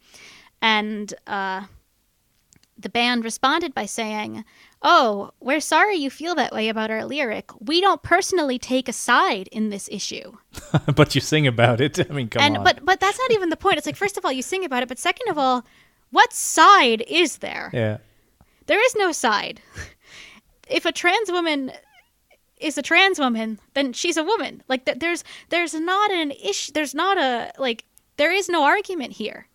And uh, the band responded by saying, Oh, we're sorry you feel that way about our lyric. We don't personally take a side in this issue. but you sing about it. I mean, come and, on. But, but that's not even the point. It's like, first of all, you sing about it, but second of all, what side is there? Yeah. There is no side. if a trans woman is a trans woman, then she's a woman. Like th- there's there's not an issue. There's not a like there is no argument here.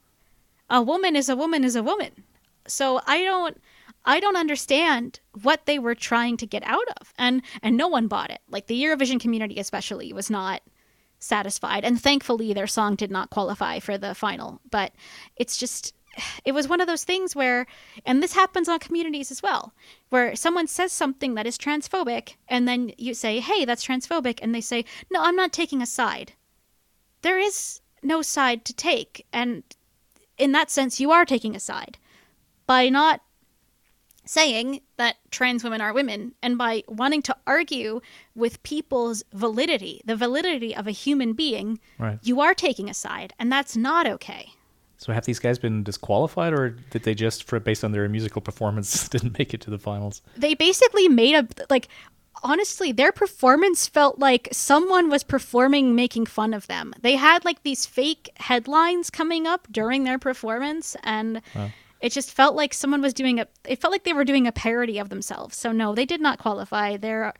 A woman is a woman is a woman. So I don't I don't understand what they were trying to get out of. And and no one bought it. Like the Eurovision community especially was not satisfied. And thankfully their song did not qualify for the final. But it's just it was one of those things where, and this happens on communities as well, where someone says something that is transphobic, and then you say, hey, that's transphobic, and they say, no, I'm not taking a side. There is no side to take, and in that sense, you are taking a side by not saying that trans women are women and by wanting to argue with people's validity, the validity of a human being, right. you are taking a side, and that's not okay. So have these guys been disqualified, or did they just, for based on their musical performance, didn't make it to the finals? They basically made a like. Honestly, their performance felt like someone was performing making fun of them. They had like these fake headlines coming up during their performance, and wow. it just felt like someone was doing a. It felt like they were doing a parody of themselves. So no, they did not qualify. They're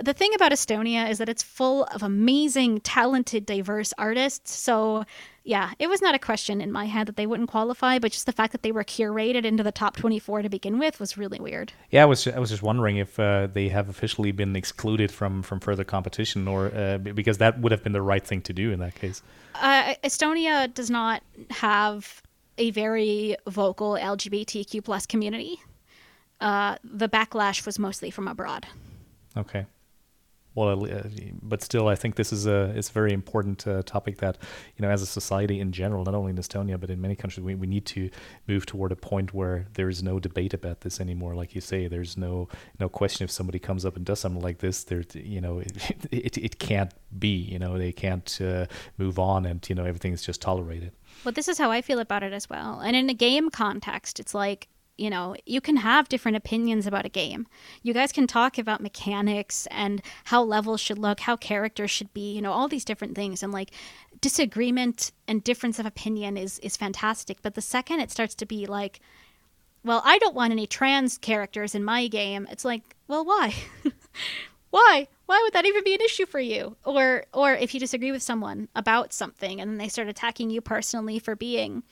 the thing about Estonia is that it's full of amazing, talented, diverse artists. So yeah, it was not a question in my head that they wouldn't qualify, but just the fact that they were curated into the top 24 to begin with was really weird. Yeah, I was I was just wondering if uh, they have officially been excluded from from further competition, or uh, because that would have been the right thing to do in that case. Uh, Estonia does not have a very vocal LGBTQ plus community. Uh, the backlash was mostly from abroad. Okay well, uh, but still, I think this is a it's a very important uh, topic that you know, as a society in general, not only in Estonia but in many countries, we, we need to move toward a point where there is no debate about this anymore. Like you say, there's no no question if somebody comes up and does something like this, there you know, it, it, it can't be. You know, they can't uh, move on, and you know, everything is just tolerated. Well, this is how I feel about it as well. And in a game context, it's like you know, you can have different opinions about a game. You guys can talk about mechanics and how levels should look, how characters should be, you know, all these different things. And like disagreement and difference of opinion is is fantastic. But the second it starts to be like, well, I don't want any trans characters in my game, it's like, well, why? why? Why would that even be an issue for you? Or or if you disagree with someone about something and then they start attacking you personally for being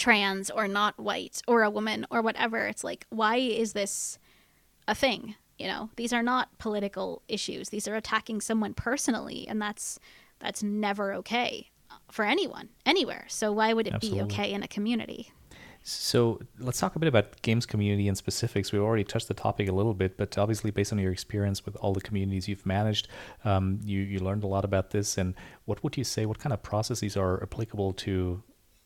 trans or not white or a woman or whatever. It's like, why is this a thing? You know, these are not political issues. These are attacking someone personally, and that's that's never okay for anyone anywhere. So why would it Absolutely. be okay in a community? So let's talk a bit about games community and specifics. We've already touched the topic a little bit, but obviously, based on your experience with all the communities you've managed, um, you you learned a lot about this. And what would you say? What kind of processes are applicable to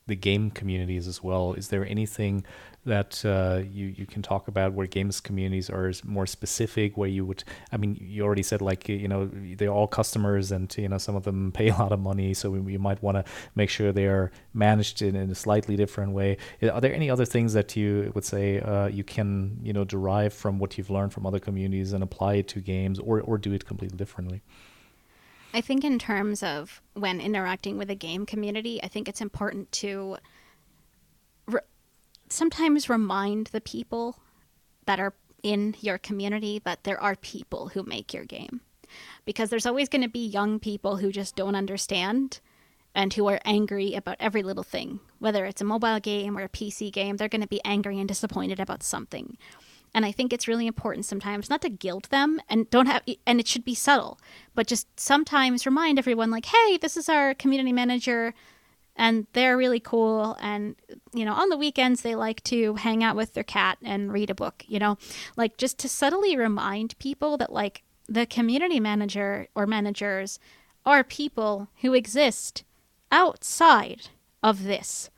the game communities as well? Is there anything that uh, you you can talk about where games communities are more specific? Where you would, I mean, you already said like you know they're all customers, and you know some of them pay a lot of money, so we, we might want to make sure they are managed in, in, a slightly different way. Are there any other things that you would say uh, you can you know derive from what you've learned from other communities and apply it to games, or or do it completely differently? I think, in terms of when interacting with a game community, I think it's important to re- sometimes remind the people that are in your community that there are people who make your game. Because there's always going to be young people who just don't understand and who are angry about every little thing. Whether it's a mobile game or a PC game, they're going to be angry and disappointed about something. And I think it's really important sometimes not to guilt them and don't have, and it should be subtle, but just sometimes remind everyone, like, hey, this is our community manager and they're really cool. And, you know, on the weekends, they like to hang out with their cat and read a book, you know, like just to subtly remind people that, like, the community manager or managers are people who exist outside of this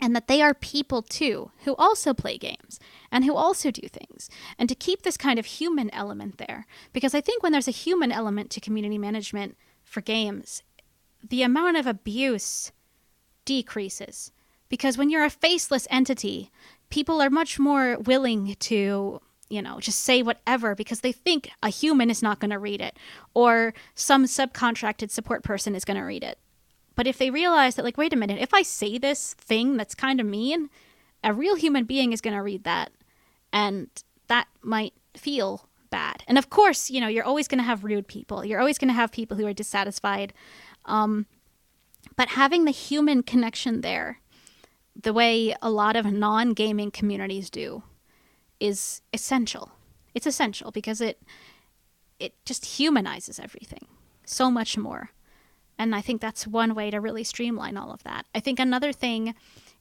and that they are people too who also play games and who also do things. And to keep this kind of human element there because i think when there's a human element to community management for games the amount of abuse decreases. Because when you're a faceless entity people are much more willing to you know just say whatever because they think a human is not going to read it or some subcontracted support person is going to read it but if they realize that, like, wait a minute, if I say this thing that's kind of mean, a real human being is going to read that. And that might feel bad. And of course, you know, you're always going to have rude people. You're always going to have people who are dissatisfied. Um, but having the human connection there, the way a lot of non gaming communities do, is essential. It's essential because it it just humanizes everything so much more. And I think that's one way to really streamline all of that. I think another thing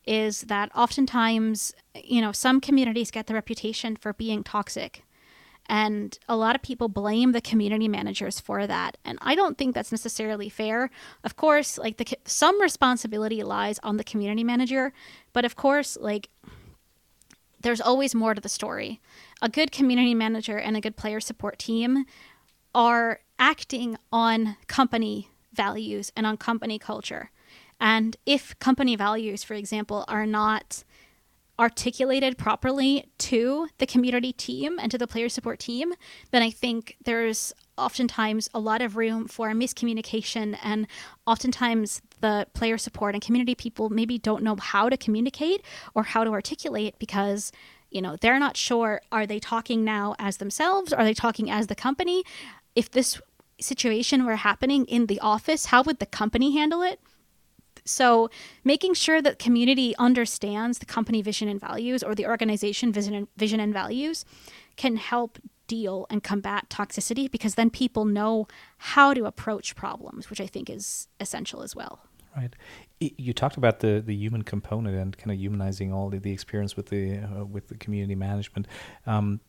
is that oftentimes, you know, some communities get the reputation for being toxic. And a lot of people blame the community managers for that. And I don't think that's necessarily fair. Of course, like the some responsibility lies on the community manager, but of course, like there's always more to the story. A good community manager and a good player support team are acting on company values and on company culture. And if company values, for example, are not articulated properly to the community team and to the player support team, then I think there's oftentimes a lot of room for miscommunication. And oftentimes the player support and community people maybe don't know how to communicate or how to articulate because you know they're not sure are they talking now as themselves are they talking as the company if this situation were happening in the office, how would the company handle it? So, making sure that community understands the company vision and values or the organization vision and, vision and values can help deal and combat toxicity because then people know how to approach problems, which I think is essential as well. Right. You talked about the, the human component and kind of humanizing all the, the experience with the uh, with the community management. Um,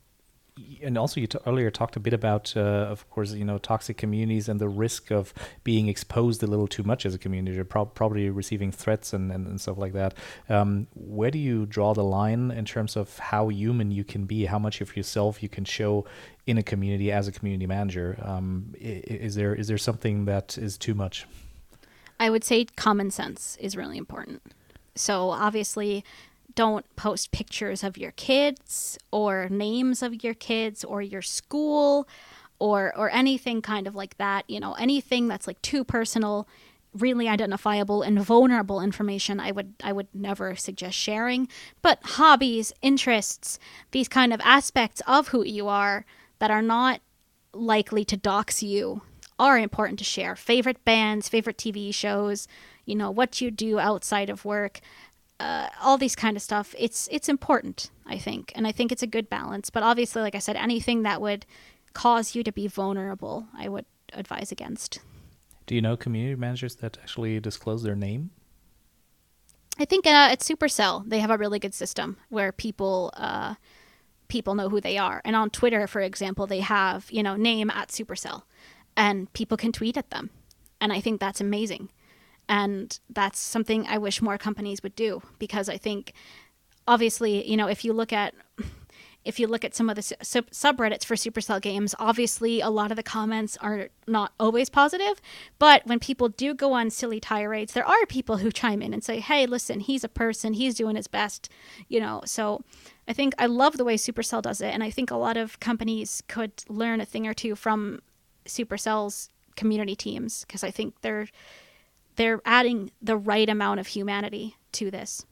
and also you t- earlier talked a bit about, uh, of course, you know, toxic communities and the risk of being exposed a little too much as a community, pro- probably receiving threats and, and, and stuff like that. Um, where do you draw the line in terms of how human you can be, how much of yourself you can show in a community as a community manager? Um, is there is there something that is too much? I would say common sense is really important. So obviously don't post pictures of your kids or names of your kids or your school or or anything kind of like that you know anything that's like too personal really identifiable and vulnerable information i would i would never suggest sharing. But hobbies interests these kind of aspects of who you are that are not likely to dox you are important to share. Favorite bands favorite tv shows you know what you do outside of work uh, all these kind of stuff. It's it's important, I think, and I think it's a good balance. But obviously, like I said, anything that would cause you to be vulnerable, I would advise against. Do you know community managers that actually disclose their name? I think uh, at Supercell they have a really good system where people uh, people know who they are, and on Twitter, for example, they have you know name at Supercell, and people can tweet at them, and I think that's amazing, and that's something I wish more companies would do because I think obviously you know if you look at if you look at some of the sub- subreddits for Supercell games, obviously a lot of the comments are not always positive. But when people do go on silly tirades, there are people who chime in and say, hey, listen, he's a person, he's doing his best, you know. So I think I love the way Supercell does it. And I think a lot of companies could learn a thing or two from Supercell's community teams because I think they're they're adding the right amount of humanity to this.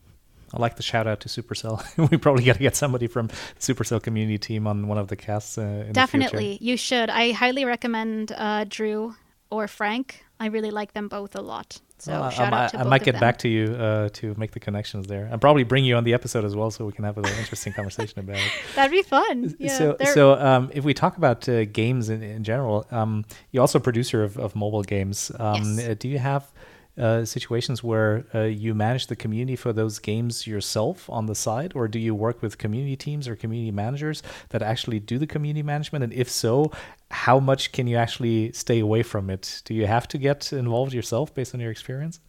I like the shout out to Supercell. we probably got to get somebody from Supercell community team on one of the casts. Uh, Definitely, you should. I highly recommend uh, Drew or Frank. I really like them both a lot. So well, shout I, out to I, I might get them. back to you uh, to make the connections there, and probably bring you on the episode as well, so we can have an interesting conversation about it. That'd be fun. Yeah, so, so um, if we talk about uh, games in, in general, um, you're also a producer of, of mobile games. Um, yes. Uh, do you have uh, situations where uh, you manage the community for those games yourself on the side, or do you work with community teams or community managers that actually do the community management? And if so, how much can you actually stay away from it? Do you have to get involved yourself based on your experience?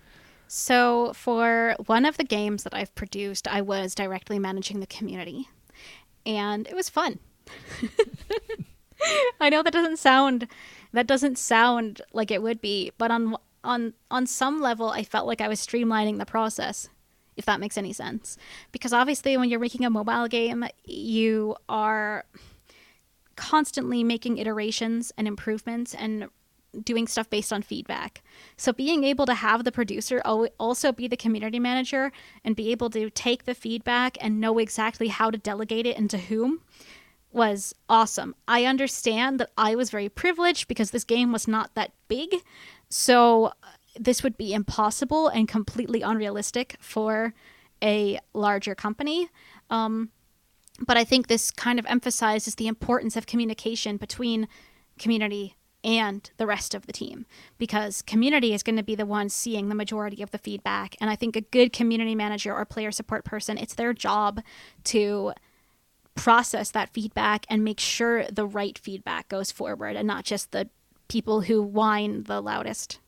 So, for one of the games that I've produced, I was directly managing the community, and it was fun. I know that doesn't sound that doesn't sound like it would be, but on on on some level I felt like I was streamlining the process if that makes any sense because obviously when you're making a mobile game you are constantly making iterations and improvements and doing stuff based on feedback. So being able to have the producer also be the community manager and be able to take the feedback and know exactly how to delegate it and to whom was awesome. I understand that I was very privileged because this game was not that big. So this would be impossible and completely unrealistic for a larger company. Um, but I think this kind of emphasizes the importance of communication between community and the rest of the team because community is going to be the one seeing the majority of the feedback. And I think a good community manager or player support person, it's their job to process that feedback and make sure the right feedback goes forward and not just the people who whine the loudest.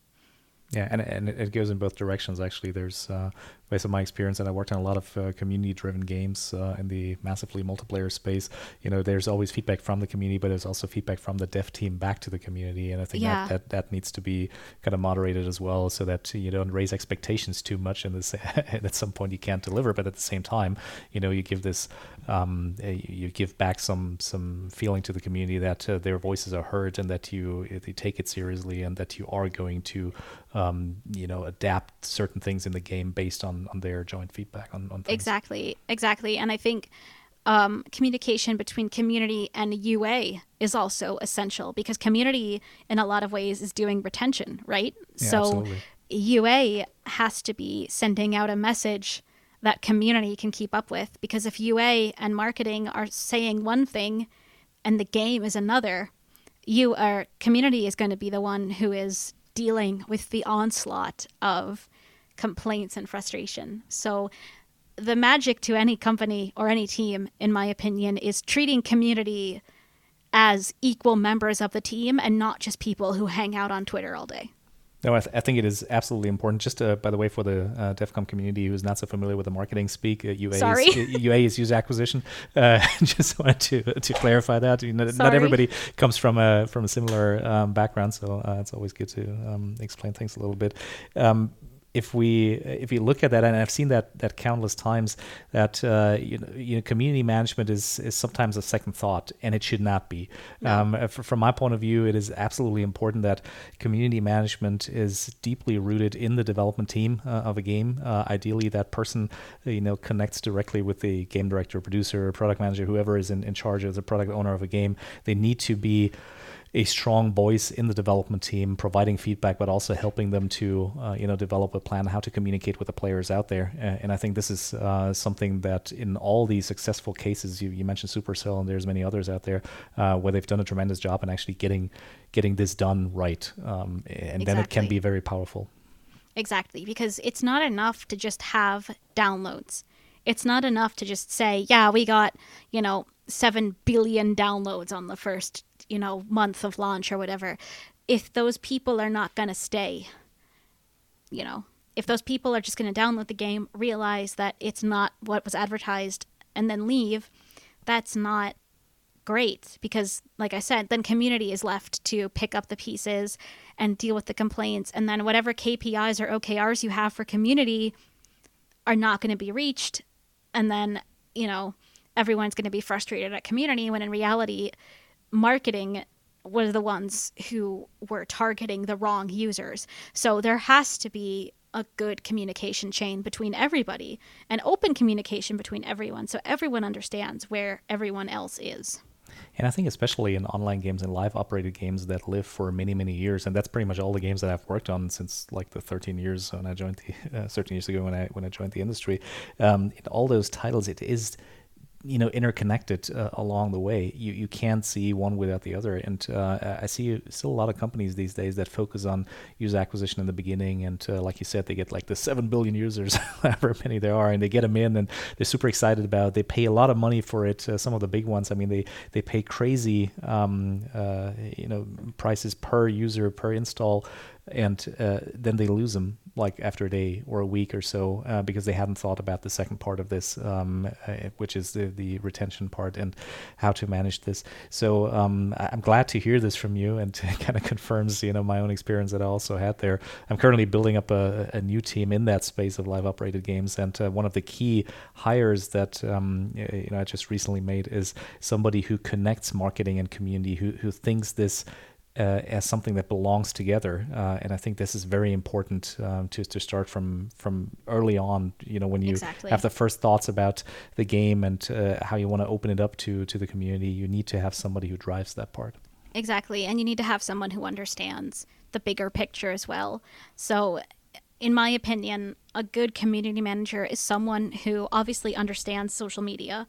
Yeah, and, and it goes in both directions. Actually, there's uh, based on my experience, and I worked on a lot of uh, community-driven games uh, in the massively multiplayer space. You know, there's always feedback from the community, but there's also feedback from the dev team back to the community, and I think yeah. that, that that needs to be kind of moderated as well, so that you don't raise expectations too much, and this at some point you can't deliver, but at the same time, you know, you give this, um, you give back some some feeling to the community that uh, their voices are heard, and that you they take it seriously, and that you are going to, um, you know, adapt certain things in the game based on on, on their joint feedback on, on things. Exactly, exactly. And I think um, communication between community and UA is also essential because community, in a lot of ways, is doing retention, right? Yeah, so absolutely. UA has to be sending out a message that community can keep up with because if UA and marketing are saying one thing and the game is another, you are community is going to be the one who is dealing with the onslaught of complaints and frustration. So, the magic to any company or any team, in my opinion, is treating community as equal members of the team and not just people who hang out on Twitter all day. No, I, th- I think it is absolutely important. Just uh, by the way, for the uh, DevCom community who's not so familiar with the marketing speak, uh, UA Sorry. is UA is user acquisition. Uh, just wanted to to clarify that. You know, not everybody comes from a from a similar um, background, so uh, it's always good to um, explain things a little bit. Um, if we if we look at that, and I've seen that that countless times, that uh, you, know, you know community management is is sometimes a second thought, and it should not be. No. Um, from my point of view, it is absolutely important that community management is deeply rooted in the development team uh, of a game. Uh, ideally, that person you know connects directly with the game director, producer, product manager, whoever is in, in charge as a product owner of a game. They need to be a strong voice in the development team, providing feedback, but also helping them to uh, you know develop a plan how to communicate with the players out there. and I think this is uh, something that in all these successful cases, you, you mentioned Supercell, and there's many others out there uh, where they've done a tremendous job in actually getting getting this done right, um, and exactly. then it can be very powerful. Exactly, because it's not enough to just have downloads. It's not enough to just say, yeah, we got, you know, 7 billion downloads on the first, you know, month of launch or whatever. If those people are not going to stay, you know, if those people are just going to download the game, realize that it's not what was advertised, and then leave, that's not great because like i said then community is left to pick up the pieces and deal with the complaints and then whatever kpis or okrs you have for community are not going to be reached and then you know everyone's going to be frustrated at community when in reality marketing were the ones who were targeting the wrong users so there has to be a good communication chain between everybody and open communication between everyone so everyone understands where everyone else is and I think especially in online games and live operated games that live for many, many years, and that's pretty much all the games that I've worked on since like the 13 years when I joined the uh, 13 years ago when I when I joined the industry. Um, in all those titles, it is you know interconnected uh, along the way. You you can't see one without the other. And uh, I see still a lot of companies these days that focus on user acquisition in the beginning, and uh, like you said, they get like the seven billion users, however many there are, and they get them in, and they're super excited about. It. They pay a lot of money for it. Uh, some of the big ones, I mean, they they pay crazy um, uh, you know prices per user per install and uh, then they lose them like after a day or a week or so uh, because they hadn't thought about the second part of this, um, uh, which is the, the retention part and how to manage this. So um, I'm glad to hear this from you, and kind of confirms you know my own experience that I also had there. I'm currently building up a, a new team in that space of live operated games, and uh, one of the key hires that um, you know I just recently made is somebody who connects marketing and community, who who thinks this uh, as something that belongs together. Uh, and I think this is very important um, to, to start from from early on. You know, when you exactly. have the first thoughts about the game and uh, how you want to open it up to to the community, you need to have somebody who drives that part. Exactly, and you need to have someone who understands the bigger picture as well. So. In my opinion, a good community manager is someone who obviously understands social media,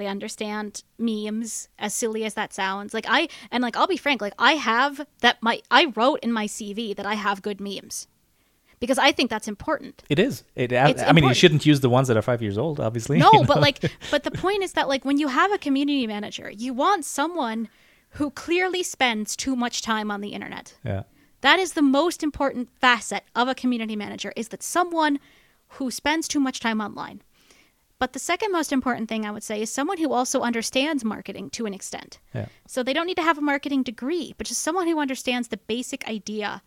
they understand memes, as silly as that sounds. Like I and like I'll be frank, like I have that my I wrote in my CV that I have good memes. Because I think that's important. It is. It. I, I mean, you shouldn't use the ones that are five years old, obviously. No, you know? but like, but the point is that like when you have a community manager, you want someone who clearly spends too much time on the internet. Yeah. That is the most important facet of a community manager is that someone who spends too much time online. But the second most important thing I would say is someone who also understands marketing to an extent. Yeah. So they don't need to have a marketing degree, but just someone who understands the basic idea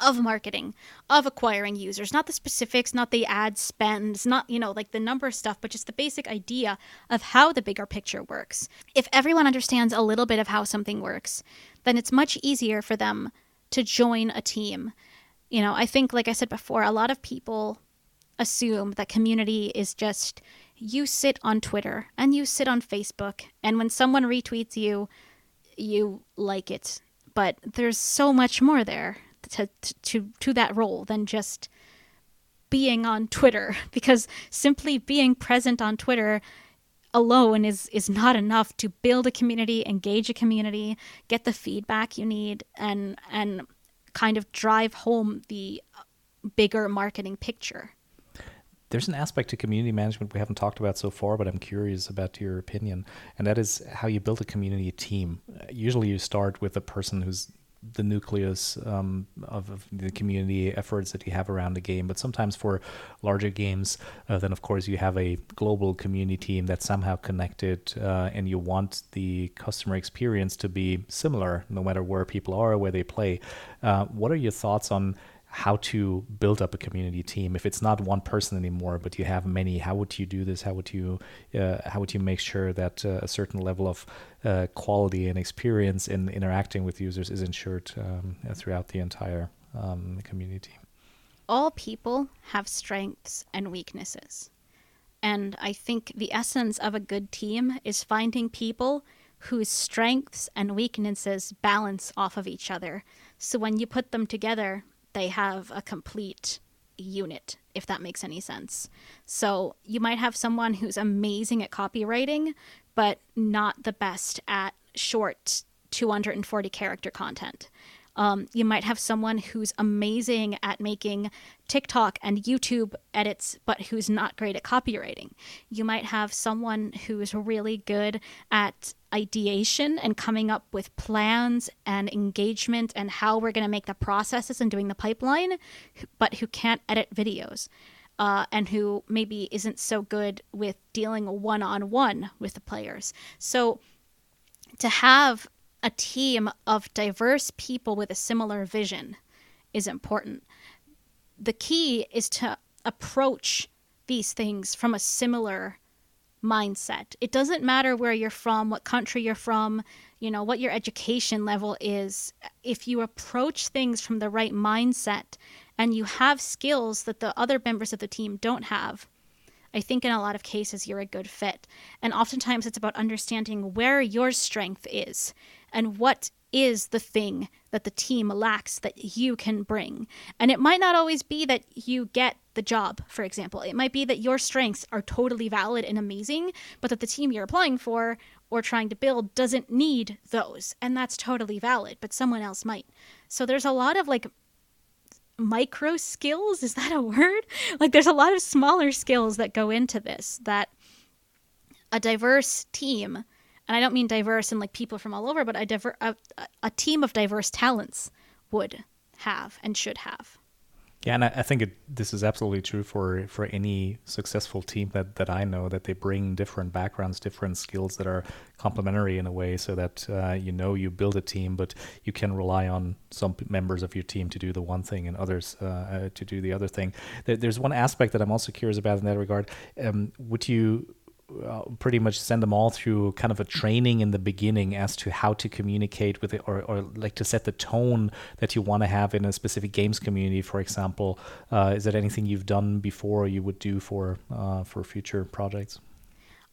of marketing, of acquiring users, not the specifics, not the ad spends, not, you know, like the number stuff, but just the basic idea of how the bigger picture works. If everyone understands a little bit of how something works, then it's much easier for them to join a team. You know, I think, like I said before, a lot of people assume that community is just you sit on Twitter and you sit on Facebook, and when someone retweets you, you like it. But there's so much more there to to to that role than just being on Twitter because simply being present on Twitter alone is is not enough to build a community, engage a community, get the feedback you need and and kind of drive home the bigger marketing picture there's an aspect to community management we haven't talked about so far, but I'm curious about your opinion, and that is how you build a community team. usually, you start with a person who's the nucleus um, of, of, the community efforts that you have around the game. But sometimes for larger games, uh, then of course you have a global community team that's somehow connected, uh, and you want the customer experience to be similar no matter where people are or where they play. Uh, what are your thoughts on how to build up a community team. If it's not one person anymore but you have many how would you do this? How would you uh, how would you make sure that uh, a certain level of uh, quality and experience in interacting with users is ensured um, throughout the entire um, community? All people have strengths and weaknesses. And i think the essence of a good team is finding people whose strengths and weaknesses balance off of each other. So when you put them together, they have a complete unit, if that makes any sense. So you might have someone who's amazing at copywriting, but not the best at short 240 character content. Um, you might have someone who's amazing at making TikTok and YouTube edits, but who's not great at copywriting. You might have someone who's really good at ideation and coming up with plans and engagement and how we're going to make the processes and doing the pipeline, but who can't edit videos. Uh, and who maybe isn't so good with dealing one on one with the players. So, to have a team of diverse people with a similar vision is important. The key is to approach these things from a similar mindset. It doesn't matter where you're from, what country you're from, you know, what your education level is. If you approach things from the right mindset and you have skills that the other members of the team don't have, I think in a lot of cases you're a good fit. And oftentimes it's about understanding where your strength is and what is the thing that the team lacks that you can bring. And it might not always be that you get the job, for example. It might be that your strengths are totally valid and amazing, but that the team you're applying for or trying to build doesn't need those. And that's totally valid, but someone else might. So there's a lot of like micro skills. Is that a word? Like there's a lot of smaller skills that go into this that a diverse team and I don't mean diverse and like people from all over, but a, diver- a, a team of diverse talents would have and should have. Yeah, and I, I think it, this is absolutely true for for any successful team that that I know that they bring different backgrounds, different skills that are complementary in a way, so that uh, you know you build a team, but you can rely on some members of your team to do the one thing and others uh, uh, to do the other thing. There, there's one aspect that I'm also curious about in that regard. Um, would you uh, pretty much send them all through kind of a training in the beginning as to how to communicate with it or, or like to set the tone that you want to have in a specific games community for example. Uh, is that anything you've done before or you would do for uh, for future projects?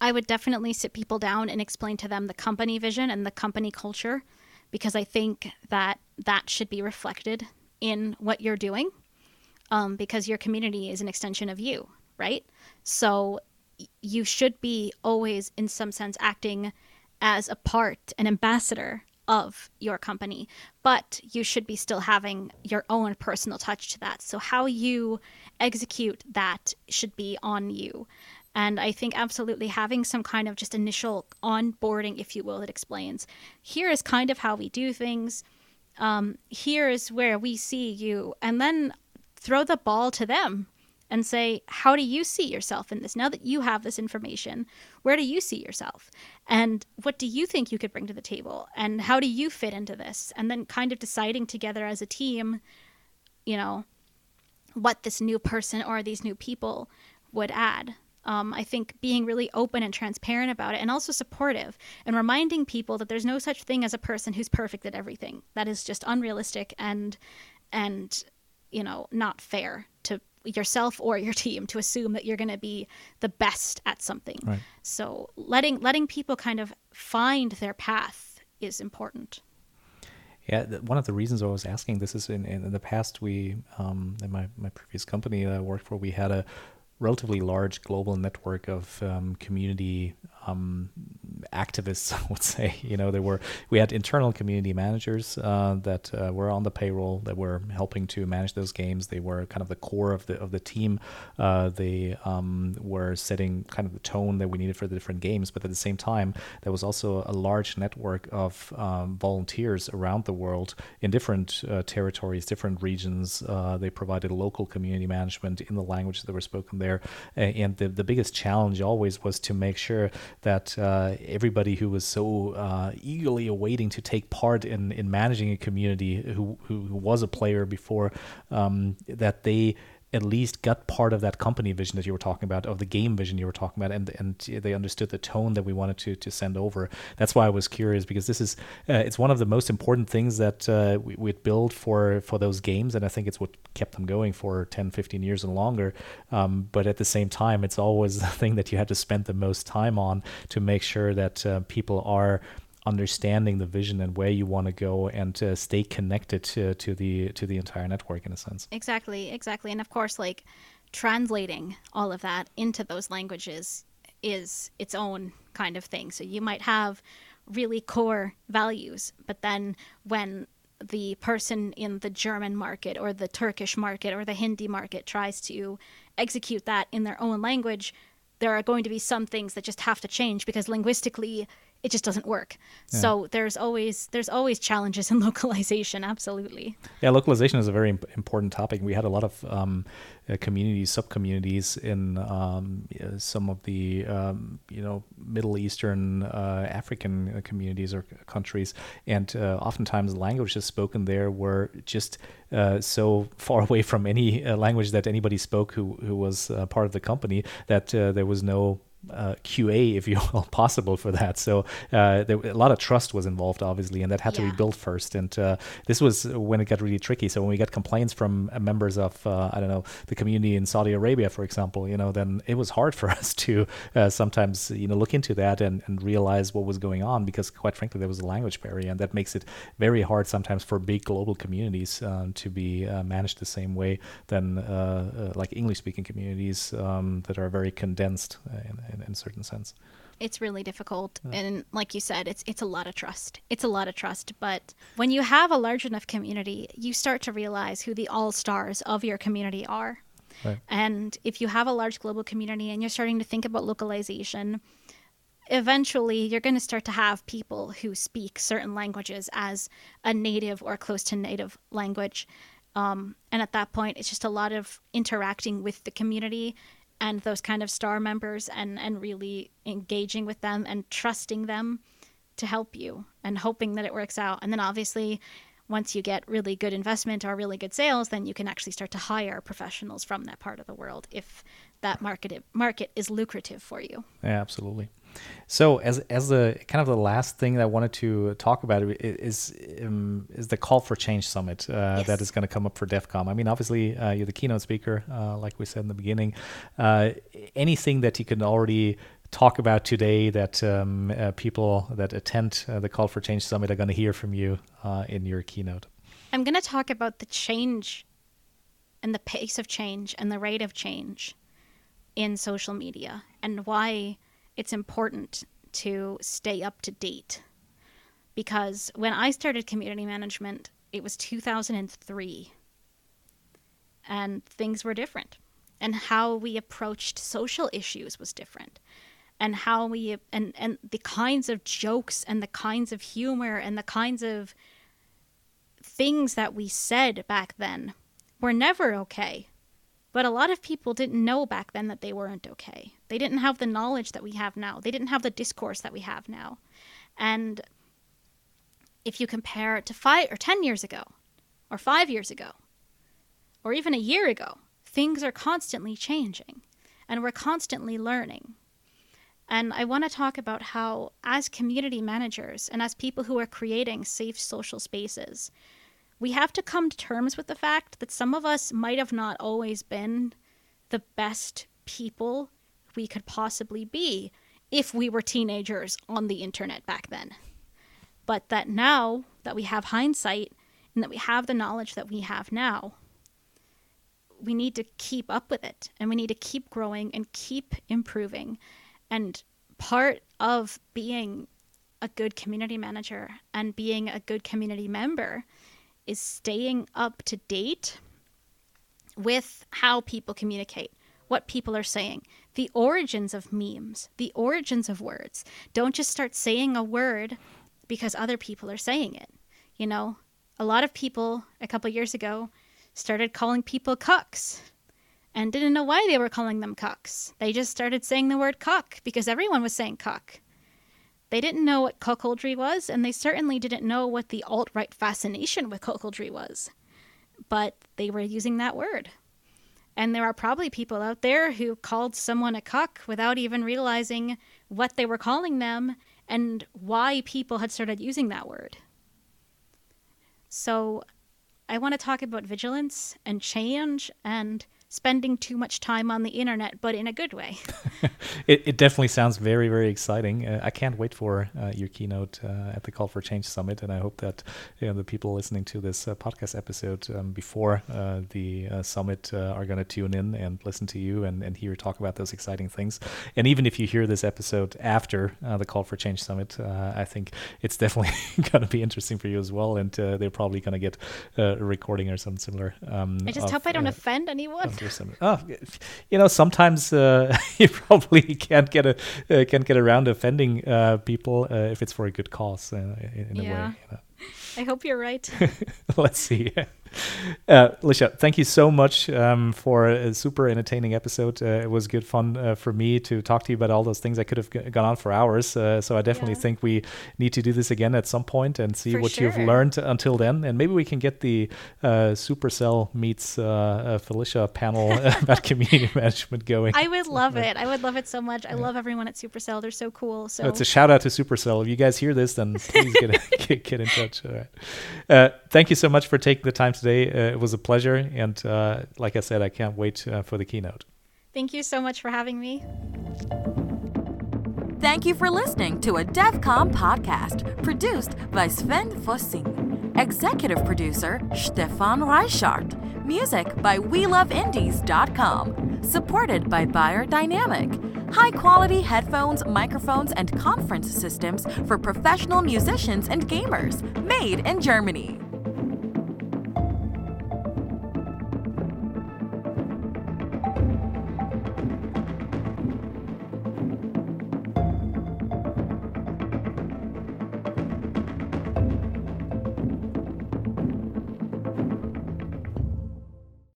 I would definitely sit people down and explain to them the company vision and the company culture because i think that that should be reflected in what you're doing um, because your community is an extension of you right? So you should be always, in some sense, acting as a part, an ambassador of your company, but you should be still having your own personal touch to that. So, how you execute that should be on you. And I think absolutely having some kind of just initial onboarding, if you will, that explains here is kind of how we do things. Um, here is where we see you. And then throw the ball to them and say, How do you see yourself in this? Now that you have this information, where do you see yourself? And what do you think you could bring to the table? And how do you fit into this? And then kind of deciding together as a team, you know, what this new person or these new people would add. Um, I think being really open and transparent about it and also supportive and reminding people that there's no such thing as a person who's perfect at everything. That is just unrealistic and and you know not fair yourself or your team to assume that you're going to be the best at something. Right. So letting letting people kind of find their path is important. Yeah, one of the reasons I was asking this is in, in the past we um, in my, my previous company that I worked for we had a relatively large global network of um, community um, activists, I would say. You know, there were we had internal community managers uh, that uh, were on the payroll that were helping to manage those games. They were kind of the core of the of the team. Uh, they um, were setting kind of the tone that we needed for the different games. But at the same time, there was also a large network of um, volunteers around the world in different uh, territories, different regions. Uh, they provided local community management in the languages that were spoken there. And the the biggest challenge always was to make sure that uh, everybody who was so uh, eagerly awaiting to take part in, in managing a community who, who, was a player before, um, that they at least got part of that company vision that you were talking about, of the game vision you were talking about, and and they understood the tone that we wanted to to send over. That's why I was curious because this is uh, it's one of the most important things that uh, we we build for for those games, and I think it's what kept them going for 10, 15 years and longer. Um, but at the same time, it's always the thing that you had to spend the most time on to make sure that uh, people are understanding the vision and where you want to go and uh, stay connected to, to the to the entire network in a sense. Exactly exactly. And of course like translating all of that into those languages is its own kind of thing. So you might have really core values but then when the person in the German market or the Turkish market or the Hindi market tries to execute that in their own language, there are going to be some things that just have to change because linguistically it just doesn't work. Yeah. So there's always there's always challenges in localization. Absolutely. Yeah, localization is a very imp- important topic. We had a lot of um, uh, communities, sub communities in um, some of the um, you know Middle Eastern, uh, African uh, communities or countries, and uh, oftentimes the languages spoken there were just uh, so far away from any uh, language that anybody spoke who who was part of the company that there was no uh, QA, if you will, possible for that. So uh, there, a lot of trust was involved, obviously, and that had yeah. to be built first. And uh, this was when it got really tricky. So when we got complaints from uh, members of, uh, I don't know, the community in Saudi Arabia, for example, you know, then it was hard for us to uh, sometimes, you know, look into that and, and realize what was going on because, quite frankly, there was a language barrier, and that makes it very hard sometimes for big global communities um, to be managed the same way than like English-speaking communities um, that are very condensed in, in, in certain sense. It's really difficult, yeah. and like you said, it's it's a lot of trust. It's a lot of trust, but when you have a large enough community, you start to realize who the all stars of your community are. Right. And if you have a large global community and you're starting to think about localization, eventually you're going to start to have people who speak certain languages as a native or close to native language. Um, and at that point, it's just a lot of interacting with the community and those kind of star members and and really engaging with them and trusting them to help you and hoping that it works out. And then obviously once you get really good investment or really good sales then you can actually start to hire professionals from that part of the world if that market market is lucrative for you. Yeah absolutely so, as as the kind of the last thing that I wanted to talk about is um, is the call for change summit uh, yes. that is going to come up for DevCom. I mean, obviously, uh, you're the keynote speaker, uh, like we said in the beginning. Uh, anything that you can already talk about today that um, uh, people that attend uh, the call for change summit are going to hear from you in your keynote? I'm going to talk about the change and the pace of change and the rate of change in social media and why it's important to stay up to date. Because when I started community management, it was 2003 and things were different. And how we approached social issues was different. And how we and and the kinds of jokes and the kinds of humor and the kinds of things that we said back then were never okay. But a lot of people didn't know back then that they weren't okay. They didn't have the knowledge that we have now. They didn't have the discourse that we have now. And if you compare it to five or 10 years ago, or five years ago, or even a year ago, things are constantly changing and we're constantly learning. And I want to talk about how, as community managers and as people who are creating safe social spaces, we have to come to terms with the fact that some of us might have not always been the best people we could possibly be if we were teenagers on the internet back then. But that now that we have hindsight and that we have the knowledge that we have now, we need to keep up with it and we need to keep growing and keep improving. And part of being a good community manager and being a good community member is staying up to date with how people communicate, what people are saying, the origins of memes, the origins of words. Don't just start saying a word because other people are saying it. You know, a lot of people a couple years ago started calling people cucks and didn't know why they were calling them cucks. They just started saying the word cuck because everyone was saying cuck. They didn't know what cuckoldry was, and they certainly didn't know what the alt right fascination with cuckoldry was. But they were using that word. And there are probably people out there who called someone a cuck without even realizing what they were calling them and why people had started using that word. So I want to talk about vigilance and change and spending too much time on the internet, but in a good way. it, it, definitely sounds very, very exciting. Uh, I can't wait for uh, your keynote uh, at the Call for Change Summit, and I hope that you know, the people listening to this uh, podcast episode um, before uh, the uh, summit are going to tune in and listen to you and, and hear you talk about those exciting things. And even if you hear this episode after the Call for Change Summit, I think it's definitely going to be interesting for you as well, and they're probably going to get a recording or something similar. Um, I just of, hope I don't offend anyone. Oh, you know, sometimes uh, you probably can't get a uh, can't get around offending uh, people uh, if it's for a good cause uh, in, in yeah. a way. You know? I hope you're right. Let's see. Uh, Lisha, thank you so much um, for a super entertaining episode. Uh, it was good fun uh, for me to talk to you about all those things. I could have g- gone on for hours. Uh, so I definitely yeah. think we need to do this again at some point and see for what sure. you've learned until then. And maybe we can get the uh, Supercell meets uh, Felicia panel about community management going. I would love it. I would love it so much. I yeah. love everyone at Supercell. They're so cool. So it's a shout out to Supercell. If you guys hear this, then please get, get, get in touch. All right. thank you so much for taking the time today. Uh, it was a pleasure. And uh, like I said, I can't wait uh, for the keynote. Thank you so much for having me. Thank you for listening to a DevCom podcast produced by Sven Fossing. Executive producer Stefan Reichart. Music by WeLoveIndies.com. Supported by Beyerdynamic. High quality headphones, microphones, and conference systems for professional musicians and gamers. Made in Germany.